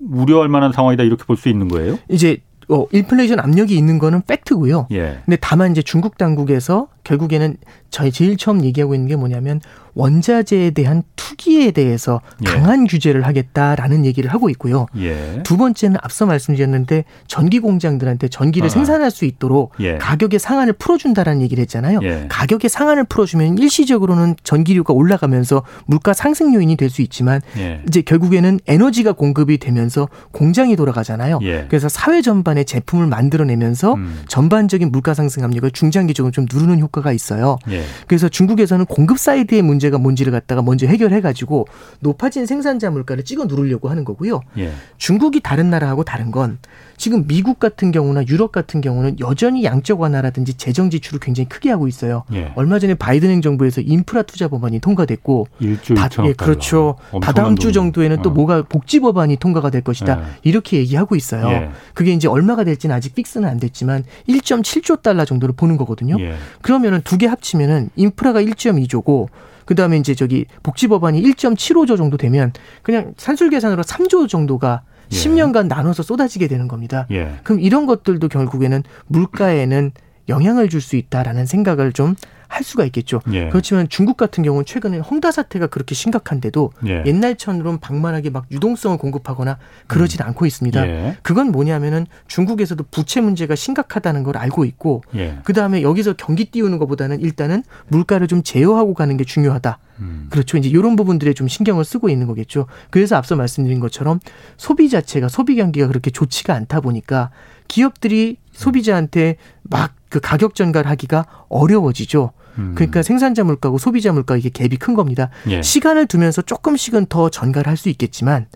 우려할 만한 상황이다 이렇게 볼 수 있는 거예요? 이제 어, 인플레이션 압력이 있는 거는 팩트고요. 예. 근데 다만 이제 중국 당국에서 결국에는 저희 제일 처음 얘기하고 있는 게 뭐냐면 원자재에 대한 투기에 대해서 예. 강한 규제를 하겠다라는 얘기를 하고 있고요. 예. 두 번째는 앞서 말씀드렸는데 전기 공장들한테 전기를 아. 생산할 수 있도록 예. 가격의 상한을 풀어준다라는 얘기를 했잖아요. 예. 가격의 상한을 풀어주면 일시적으로는 전기료가 올라가면서 물가 상승 요인이 될 수 있지만 예. 이제 결국에는 에너지가 공급이 되면서 공장이 돌아가잖아요. 예. 그래서 사회 전반에 제품을 만들어내면서 음. 전반적인 물가 상승 압력을 중장기적으로 좀 누르는 효과 가 있어요. 그래서 중국에서는 공급 사이드의 문제 문제가 뭔지를 갖다가 먼저 해결해 가지고 높아진 생산자 물가를 찍어 누르려고 하는 거고요. 예. 중국이 다른 나라하고 다른 건 지금 미국 같은 경우나 유럽 같은 경우는 여전히 양적 완화라든지 재정 지출을 굉장히 크게 하고 있어요. 예. 얼마 전에 바이든 행정부에서 인프라 투자 법안이 통과됐고 일주 다, 예, 그렇죠. 다다음 주 정도에는 어. 또 뭐가 복지 법안이 통과가 될 것이다. 예. 이렇게 얘기하고 있어요. 예. 그게 이제 얼마가 될지는 아직 픽스는 안 됐지만 1.7조 달러 정도를 보는 거거든요. 예. 그러면은 두 개 합치면은 인프라가 1.2조고 그 다음에 이제 저기 복지 법안이 1.75조 정도 되면 그냥 산술 계산으로 3조 정도가 예. 10년간 나눠서 쏟아지게 되는 겁니다. 예. 그럼 이런 것들도 결국에는 물가에는 영향을 줄 수 있다라는 생각을 좀 할 수가 있겠죠. 예. 그렇지만 중국 같은 경우는 최근에 헝다 사태가 그렇게 심각한데도 예. 옛날처럼 방만하게 막 유동성을 공급하거나 그러진 음. 않고 있습니다. 예. 그건 뭐냐면은 중국에서도 부채 문제가 심각하다는 걸 알고 있고 예. 그 다음에 여기서 경기 띄우는 것보다는 일단은 물가를 좀 제어하고 가는 게 중요하다. 음. 그렇죠. 이제 이런 부분들에 좀 신경을 쓰고 있는 거겠죠. 그래서 앞서 말씀드린 것처럼 소비 자체가 소비 경기가 그렇게 좋지가 않다 보니까 기업들이 소비자한테 막 그 가격 전가하기가 어려워지죠. 음. 그러니까 생산자 물가고 소비자 물가 이게 갭이 큰 겁니다. 예. 시간을 두면서 조금씩은 더 전가를 할 수 있겠지만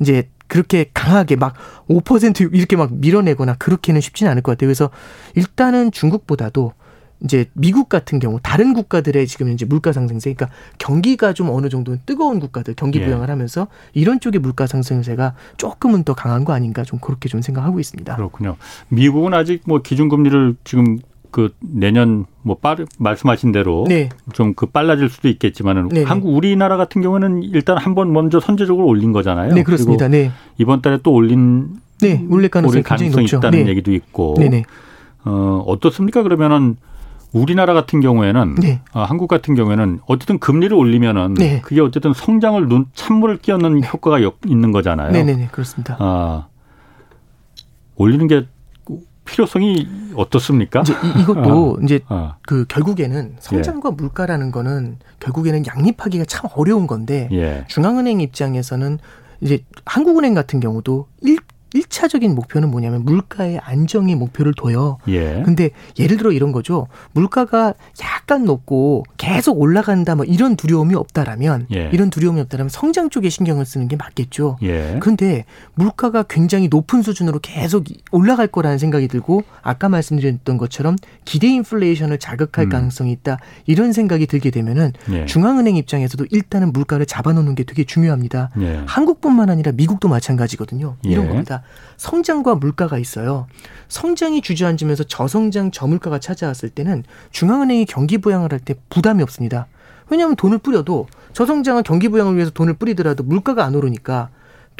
이제 그렇게 강하게 막 5% 이렇게 막 밀어내거나 그렇게는 쉽지는 않을 것 같아요. 그래서 일단은 중국보다도 이제 미국 같은 경우 다른 국가들의 지금 이제 물가 상승세 그러니까 경기가 좀 어느 정도 뜨거운 국가들 경기 예. 부양을 하면서 이런 쪽의 물가 상승세가 조금은 더 강한 거 아닌가 좀 그렇게 좀 생각하고 있습니다. 그렇군요. 미국은 아직 뭐 기준금리를 지금 그 내년 뭐 빠르 말씀하신 대로 네. 좀그 빨라질 수도 있겠지만은 네, 네 한국 우리나라 같은 경우는 일단 한 번 먼저 선제적으로 올린 거잖아요. 네 그렇습니다. 네. 이번 달에 또 올린 네 올릴 가능성이, 가능성이 있다는 네. 얘기도 있고. 네. 어 어떻습니까? 그러면은 우리나라 같은 경우에는 네. 어, 한국 같은 경우에는 어쨌든 금리를 올리면은 네. 그게 어쨌든 성장을 눈 찬물을 끼얹는 효과가 있는 거잖아요. 네네네 그렇습니다. 아 올리는 게 필요성이 어떻습니까? 이제 이, 것도 어. 이제 어. 그 결국에는 성장과 예. 물가라는 거는 결국에는 양립하기가 참 어려운 건데 예. 중앙은행 입장에서는 이제 한국은행 같은 경우도 일 1차적인 목표는 뭐냐면 물가의 안정의 목표를 둬요. 예. 근데 예를 들어 이런 거죠. 물가가 약간 높고 계속 올라간다 뭐 이런 두려움이 없다라면 예. 이런 두려움이 없다라면 성장 쪽에 신경을 쓰는 게 맞겠죠. 예. 그런데 물가가 굉장히 높은 수준으로 계속 올라갈 거라는 생각이 들고 아까 말씀드렸던 것처럼 기대 인플레이션을 자극할 음. 가능성이 있다. 이런 생각이 들게 되면은 예. 중앙은행 입장에서도 일단은 물가를 잡아놓는 게 되게 중요합니다. 예. 한국뿐만 아니라 미국도 마찬가지거든요. 이런 예. 겁니다. 성장과 물가가 있어요. 성장이 주저앉으면서 저성장 저물가가 찾아왔을 때는 중앙은행이 경기 부양을 할 때 부담이 없습니다. 왜냐하면 돈을 뿌려도 저성장은 경기 부양을 위해서 돈을 뿌리더라도 물가가 안 오르니까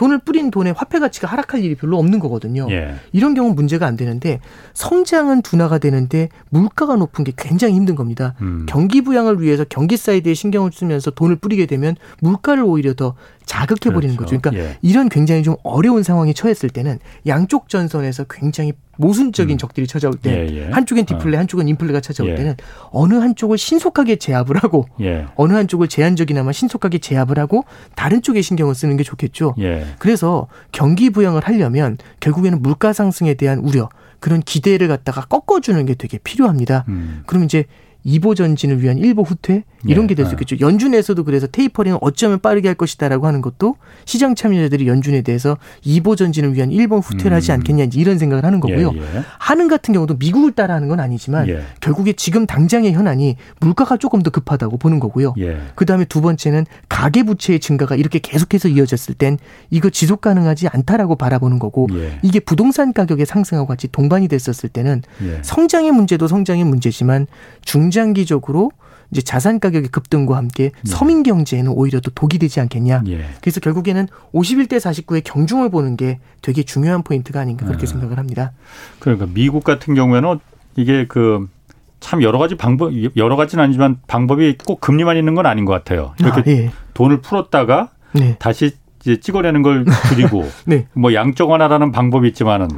돈을 뿌린 돈의 화폐 가치가 하락할 일이 별로 없는 거거든요. 예. 이런 경우 문제가 안 되는데 성장은 둔화가 되는데 물가가 높은 게 굉장히 힘든 겁니다. 음. 경기 부양을 위해서 경기 사이드에 신경을 쓰면서 돈을 뿌리게 되면 물가를 오히려 더 자극해 버리는 그렇죠. 거죠. 그러니까 예. 이런 굉장히 좀 어려운 상황에 처했을 때는 양쪽 전선에서 굉장히 모순적인 음. 적들이 찾아올 때 예, 예. 한쪽엔 디플레, 어. 한쪽은 인플레가 찾아올 예. 때는 어느 한쪽을 신속하게 제압을 하고 예. 어느 한쪽을 제한적이나마 신속하게 제압을 하고 다른 쪽에 신경을 쓰는 게 좋겠죠. 예. 그래서 경기 부양을 하려면 결국에는 물가 상승에 대한 우려 그런 기대를 갖다가 꺾어주는 게 되게 필요합니다. 음. 그럼 이제 이보 전진을 위한 일보 후퇴 이런 예, 게될 수 있겠죠. 연준에서도 그래서 테이퍼링을 어쩌면 빠르게 할 것이다라고 하는 것도 시장 참여자들이 연준에 대해서 이보 전진을 위한 일본 후퇴를 음. 하지 않겠냐 이런 생각을 하는 거고요. 예, 예. 하는 같은 경우도 미국을 따라하는 건 아니지만 예. 결국에 지금 당장의 현안이 물가가 조금 더 급하다고 보는 거고요. 예. 그다음에 두 번째는 가계 부채의 증가가 이렇게 계속해서 이어졌을 땐 이거 지속 가능하지 않다라고 바라보는 거고 예. 이게 부동산 가격의 상승하고 같이 동반이 됐었을 때는 성장의 문제도 성장의 문제지만 중 장기적으로 이제 자산 가격의 급등과 함께 네. 서민 경제에는 오히려 또 독이 되지 않겠냐. 예. 그래서 결국에는 51대 49의 경중을 보는 게 되게 중요한 포인트가 아닌가 그렇게 네. 생각을 합니다. 그러니까 미국 같은 경우에는 이게 그 참 여러 가지 방법 여러 가지는 아니지만 방법이 꼭 금리만 있는 건 아닌 것 같아요. 이렇게 아, 예. 돈을 풀었다가 네. 다시 이제 찍어내는 걸 줄이고 네. 뭐 양적 완화라는 방법이 있지만은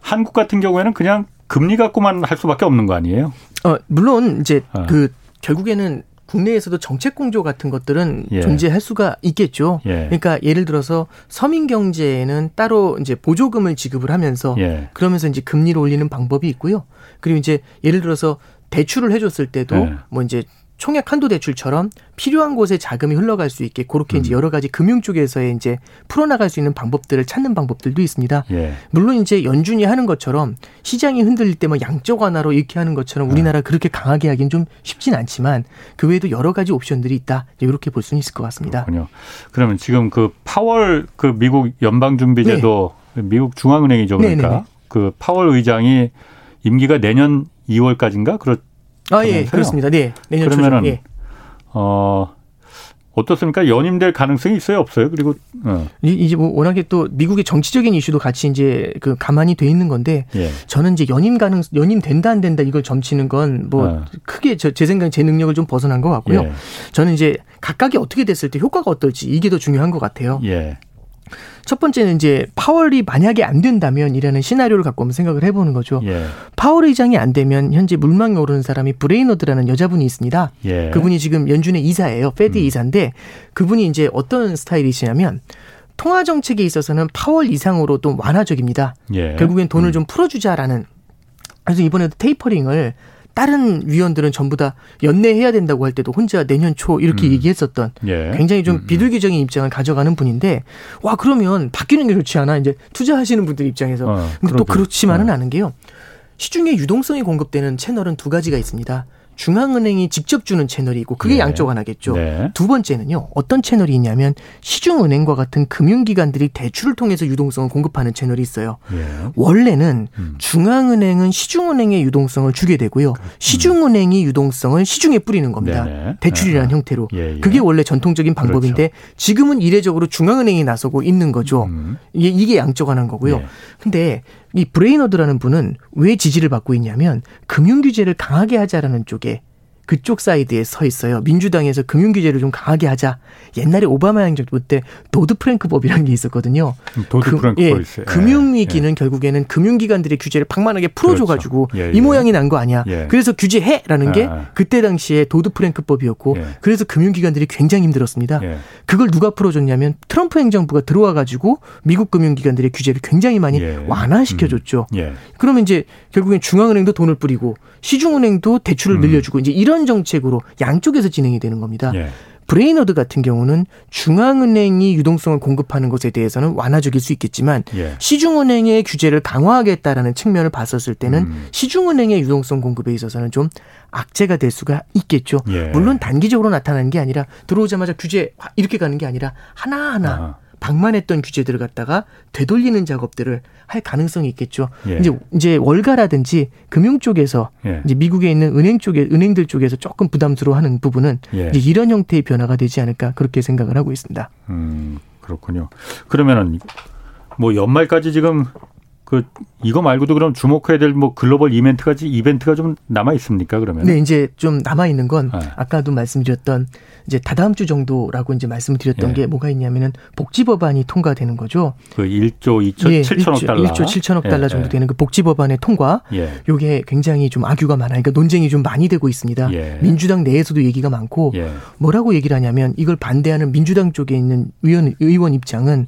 한국 같은 경우에는 그냥 금리 갖고만 할 수밖에 없는 거 아니에요? 어, 물론 이제 어. 그 결국에는 국내에서도 정책 공조 같은 것들은 예. 존재할 수가 있겠죠. 예. 그러니까 예를 들어서 서민 경제에는 따로 이제 보조금을 지급을 하면서 예. 그러면서 이제 금리를 올리는 방법이 있고요. 그리고 이제 예를 들어서 대출을 해줬을 때도 예. 뭐 이제 총액 한도 대출처럼 필요한 곳에 자금이 흘러갈 수 있게 그렇게 음. 이제 여러 가지 금융 쪽에서의 이제 풀어나갈 수 있는 방법들을 찾는 방법들도 있습니다. 예. 물론 이제 연준이 하는 것처럼 시장이 흔들릴 때 뭐 양적 완화로 이렇게 하는 것처럼 우리나라 네. 그렇게 강하게 하긴 좀 쉽진 않지만 그 외에도 여러 가지 옵션들이 있다. 이렇게 볼 수는 있을 것 같습니다. 그렇군요. 그러면 지금 그 파월 그 미국 연방준비제도 네. 미국 중앙은행이죠. 그러니까 네네네. 그 파월 의장이 임기가 내년 2월까지인가 그렇 아, 예, 그렇습니다. 네. 내년 그러면은 초죠. 예. 어 어떻습니까? 연임될 가능성이 있어요, 없어요? 그리고 어. 이제 뭐 워낙에 또 미국의 정치적인 이슈도 같이 이제 그 가만히 돼 있는 건데 예. 저는 이제 연임 가능 연임 된다 안 된다 이걸 점치는 건뭐 어. 크게 저, 제 생각에 제 능력을 좀 벗어난 것 같고요. 예. 저는 이제 각각이 어떻게 됐을 때 효과가 어떨지 이게 더 중요한 것 같아요. 예. 첫 번째는 이제 파월이 만약에 안 된다면이라는 시나리오를 갖고 한번 생각을 해보는 거죠. 예. 파월 의장이 안 되면 현재 물망에 오르는 사람이 브레이너드라는 여자분이 있습니다. 예. 그분이 지금 연준의 이사예요. Fed 음. 이사인데 그분이 이제 어떤 스타일이시냐면 통화 정책에 있어서는 파월 이상으로 또 완화적입니다. 예. 결국엔 돈을 음. 좀 풀어주자라는 그래서 이번에도 테이퍼링을 다른 위원들은 전부 다 연내해야 된다고 할 때도 혼자 내년 초 이렇게 음. 얘기했었던 예. 굉장히 좀 음, 음. 비둘기적인 입장을 가져가는 분인데 와 그러면 바뀌는 게 좋지 않아 이제 투자하시는 분들 입장에서 어, 또 그렇지만은 어. 않은 게요 시중에 유동성이 공급되는 채널은 두 가지가 있습니다. 중앙은행이 직접 주는 채널이 있고 그게 네. 양쪽 하나겠죠. 네. 두 번째는요. 어떤 채널이 있냐면 시중은행과 같은 금융기관들이 대출을 통해서 유동성을 공급하는 채널이 있어요. 네. 원래는 음. 중앙은행은 시중은행의 유동성을 주게 되고요. 그, 음. 시중은행이 유동성을 시중에 뿌리는 겁니다. 네. 대출이라는 네. 형태로. 예, 예. 그게 원래 전통적인 방법인데 그렇죠. 지금은 이례적으로 중앙은행이 나서고 있는 거죠. 음. 이게, 이게 양쪽 하나인 거고요. 예. 근데 이 브레이너드라는 분은 왜 지지를 받고 있냐면 금융 규제를 강하게 하자라는 쪽에 그쪽 사이드에 서 있어요. 민주당에서 금융 규제를 좀 강하게 하자. 옛날에 오바마 행정부 때 도드 프랭크 법이라는 게 있었거든요. 도드 프랭크법 그, 예, 있어요. 금융 위기는 예. 결국에는 금융기관들의 규제를 방만하게 풀어줘가지고 그렇죠. 예, 이 예. 모양이 난 거 아니야. 예. 그래서 규제해라는 게 아. 그때 당시에 도드 프랭크 법이었고 예. 그래서 금융기관들이 굉장히 힘들었습니다. 그걸 누가 풀어줬냐면 트럼프 행정부가 들어와가지고 미국 금융기관들의 규제를 굉장히 많이 완화시켜줬죠. 음. 그러면 이제 결국엔 중앙은행도 돈을 뿌리고 시중은행도 대출을 음. 늘려주고 이제 이런 정책으로 양쪽에서 진행이 되는 겁니다. 예. 브레이너드 같은 경우는 중앙은행이 유동성을 공급하는 것에 대해서는 완화적일 수 있겠지만 예. 시중은행의 규제를 강화하겠다라는 측면을 봤었을 때는 음. 시중은행의 유동성 공급에 있어서는 좀 악재가 될 수가 있겠죠. 예. 물론 단기적으로 나타나는 게 아니라 들어오자마자 규제 이렇게 가는 게 아니라 하나하나 아. 방만했던 규제들을 갖다가 되돌리는 작업들을 할 가능성이 있겠죠. 예. 이제 이제 월가라든지 금융 쪽에서 예. 이제 미국에 있는 은행 쪽에 은행들 쪽에서 조금 부담스러워하는 부분은 예. 이제 이런 형태의 변화가 되지 않을까 그렇게 생각을 하고 있습니다. 음 그렇군요. 그러면은 뭐 연말까지 지금 그 이거 말고도 그럼 주목해야 될 뭐 글로벌 이벤트까지 이벤트가 좀 남아 있습니까 그러면? 네, 이제 좀 남아 있는 건 네. 아까도 말씀드렸던 이제 다다음 주 정도라고 이제 말씀을 드렸던 예. 게 뭐가 있냐면은 복지 법안이 통과되는 거죠. 그 1조 2천 예, 7천억 달러. 1조 7천억 달러 예, 정도 예. 되는 그 복지 법안의 통과. 예. 요게 굉장히 좀 악유가 많아요. 그러니까 논쟁이 좀 많이 되고 있습니다. 예. 민주당 내에서도 얘기가 많고 예. 뭐라고 얘기를 하냐면 이걸 반대하는 민주당 쪽에 있는 의원 의원 입장은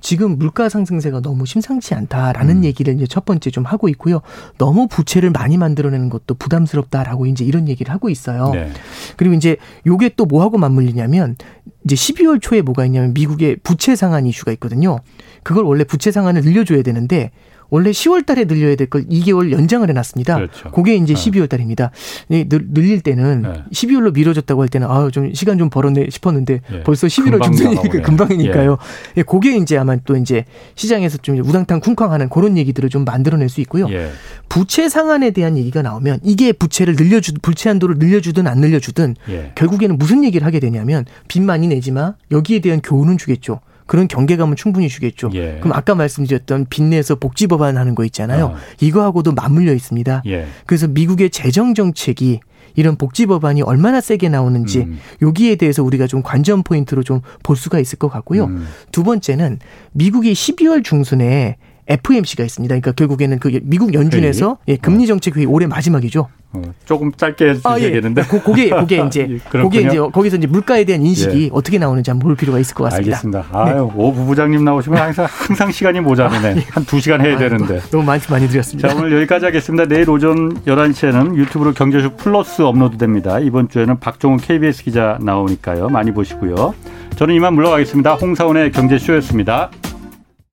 지금 물가 상승세가 너무 심상치 않다라는 음. 얘기를 이제 첫 번째 좀 하고 있고요. 너무 부채를 많이 만들어내는 것도 부담스럽다라고 이제 이런 얘기를 하고 있어요. 네. 그리고 이제 요게 또 뭐하고 맞물리냐면 이제 12월 초에 뭐가 있냐면 미국의 부채 상한 이슈가 있거든요. 그걸 원래 부채 상한을 늘려줘야 되는데 원래 10월 달에 늘려야 될 걸 2개월 연장을 해놨습니다. 그렇죠. 그게 이제 네. 12월 달입니다. 늘릴 때는 네. 12월로 미뤄졌다고 할 때는 아좀 시간 좀 벌었네 싶었는데 예. 벌써 11월 중순이니까 금방이니까요. 예. 그게 이제 아마 또 이제 시장에서 좀 우당탕 쿵쾅하는 그런 얘기들을 좀 만들어낼 수 있고요. 예. 부채 상한에 대한 얘기가 나오면 이게 부채를 늘려주 부채 한도를 늘려주든 안 늘려주든 예. 결국에는 무슨 얘기를 하게 되냐면 빚 많이 내지 마 여기에 대한 교훈은 주겠죠. 그런 경계감은 충분히 주겠죠. 예. 그럼 아까 말씀드렸던 빚내서 복지 법안 하는 거 있잖아요. 어. 이거하고도 맞물려 있습니다. 예. 그래서 미국의 재정 정책이 이런 복지 법안이 얼마나 세게 나오는지 음. 여기에 대해서 우리가 좀 관전 포인트로 좀 볼 수가 있을 것 같고요. 음. 두 번째는 미국이 12월 중순에 FOMC가 있습니다. 그러니까 결국에는 그 미국 연준에서 예, 금리 정책 회의 올해 마지막이죠. 어, 조금 짧게 해주셔야겠는데. 아, 예. 그게 그게 이제 그게 이제 거기서 이제 물가에 대한 인식이 예. 어떻게 나오는지 한번 볼 필요가 있을 것 같습니다. 알겠습니다. 아유, 네. 오 부부장님 나오시면 항상 항상 시간이 모자르네. 아, 예. 한두 시간 해야 아, 되는데. 너무 말씀 많이 드렸습니다. 자, 오늘 여기까지 하겠습니다. 내일 오전 11시에는 유튜브로 경제쇼 플러스 업로드 됩니다. 이번 주에는 박종훈 KBS 기자 나오니까요. 많이 보시고요. 저는 이만 물러가겠습니다. 홍사원의 경제쇼였습니다.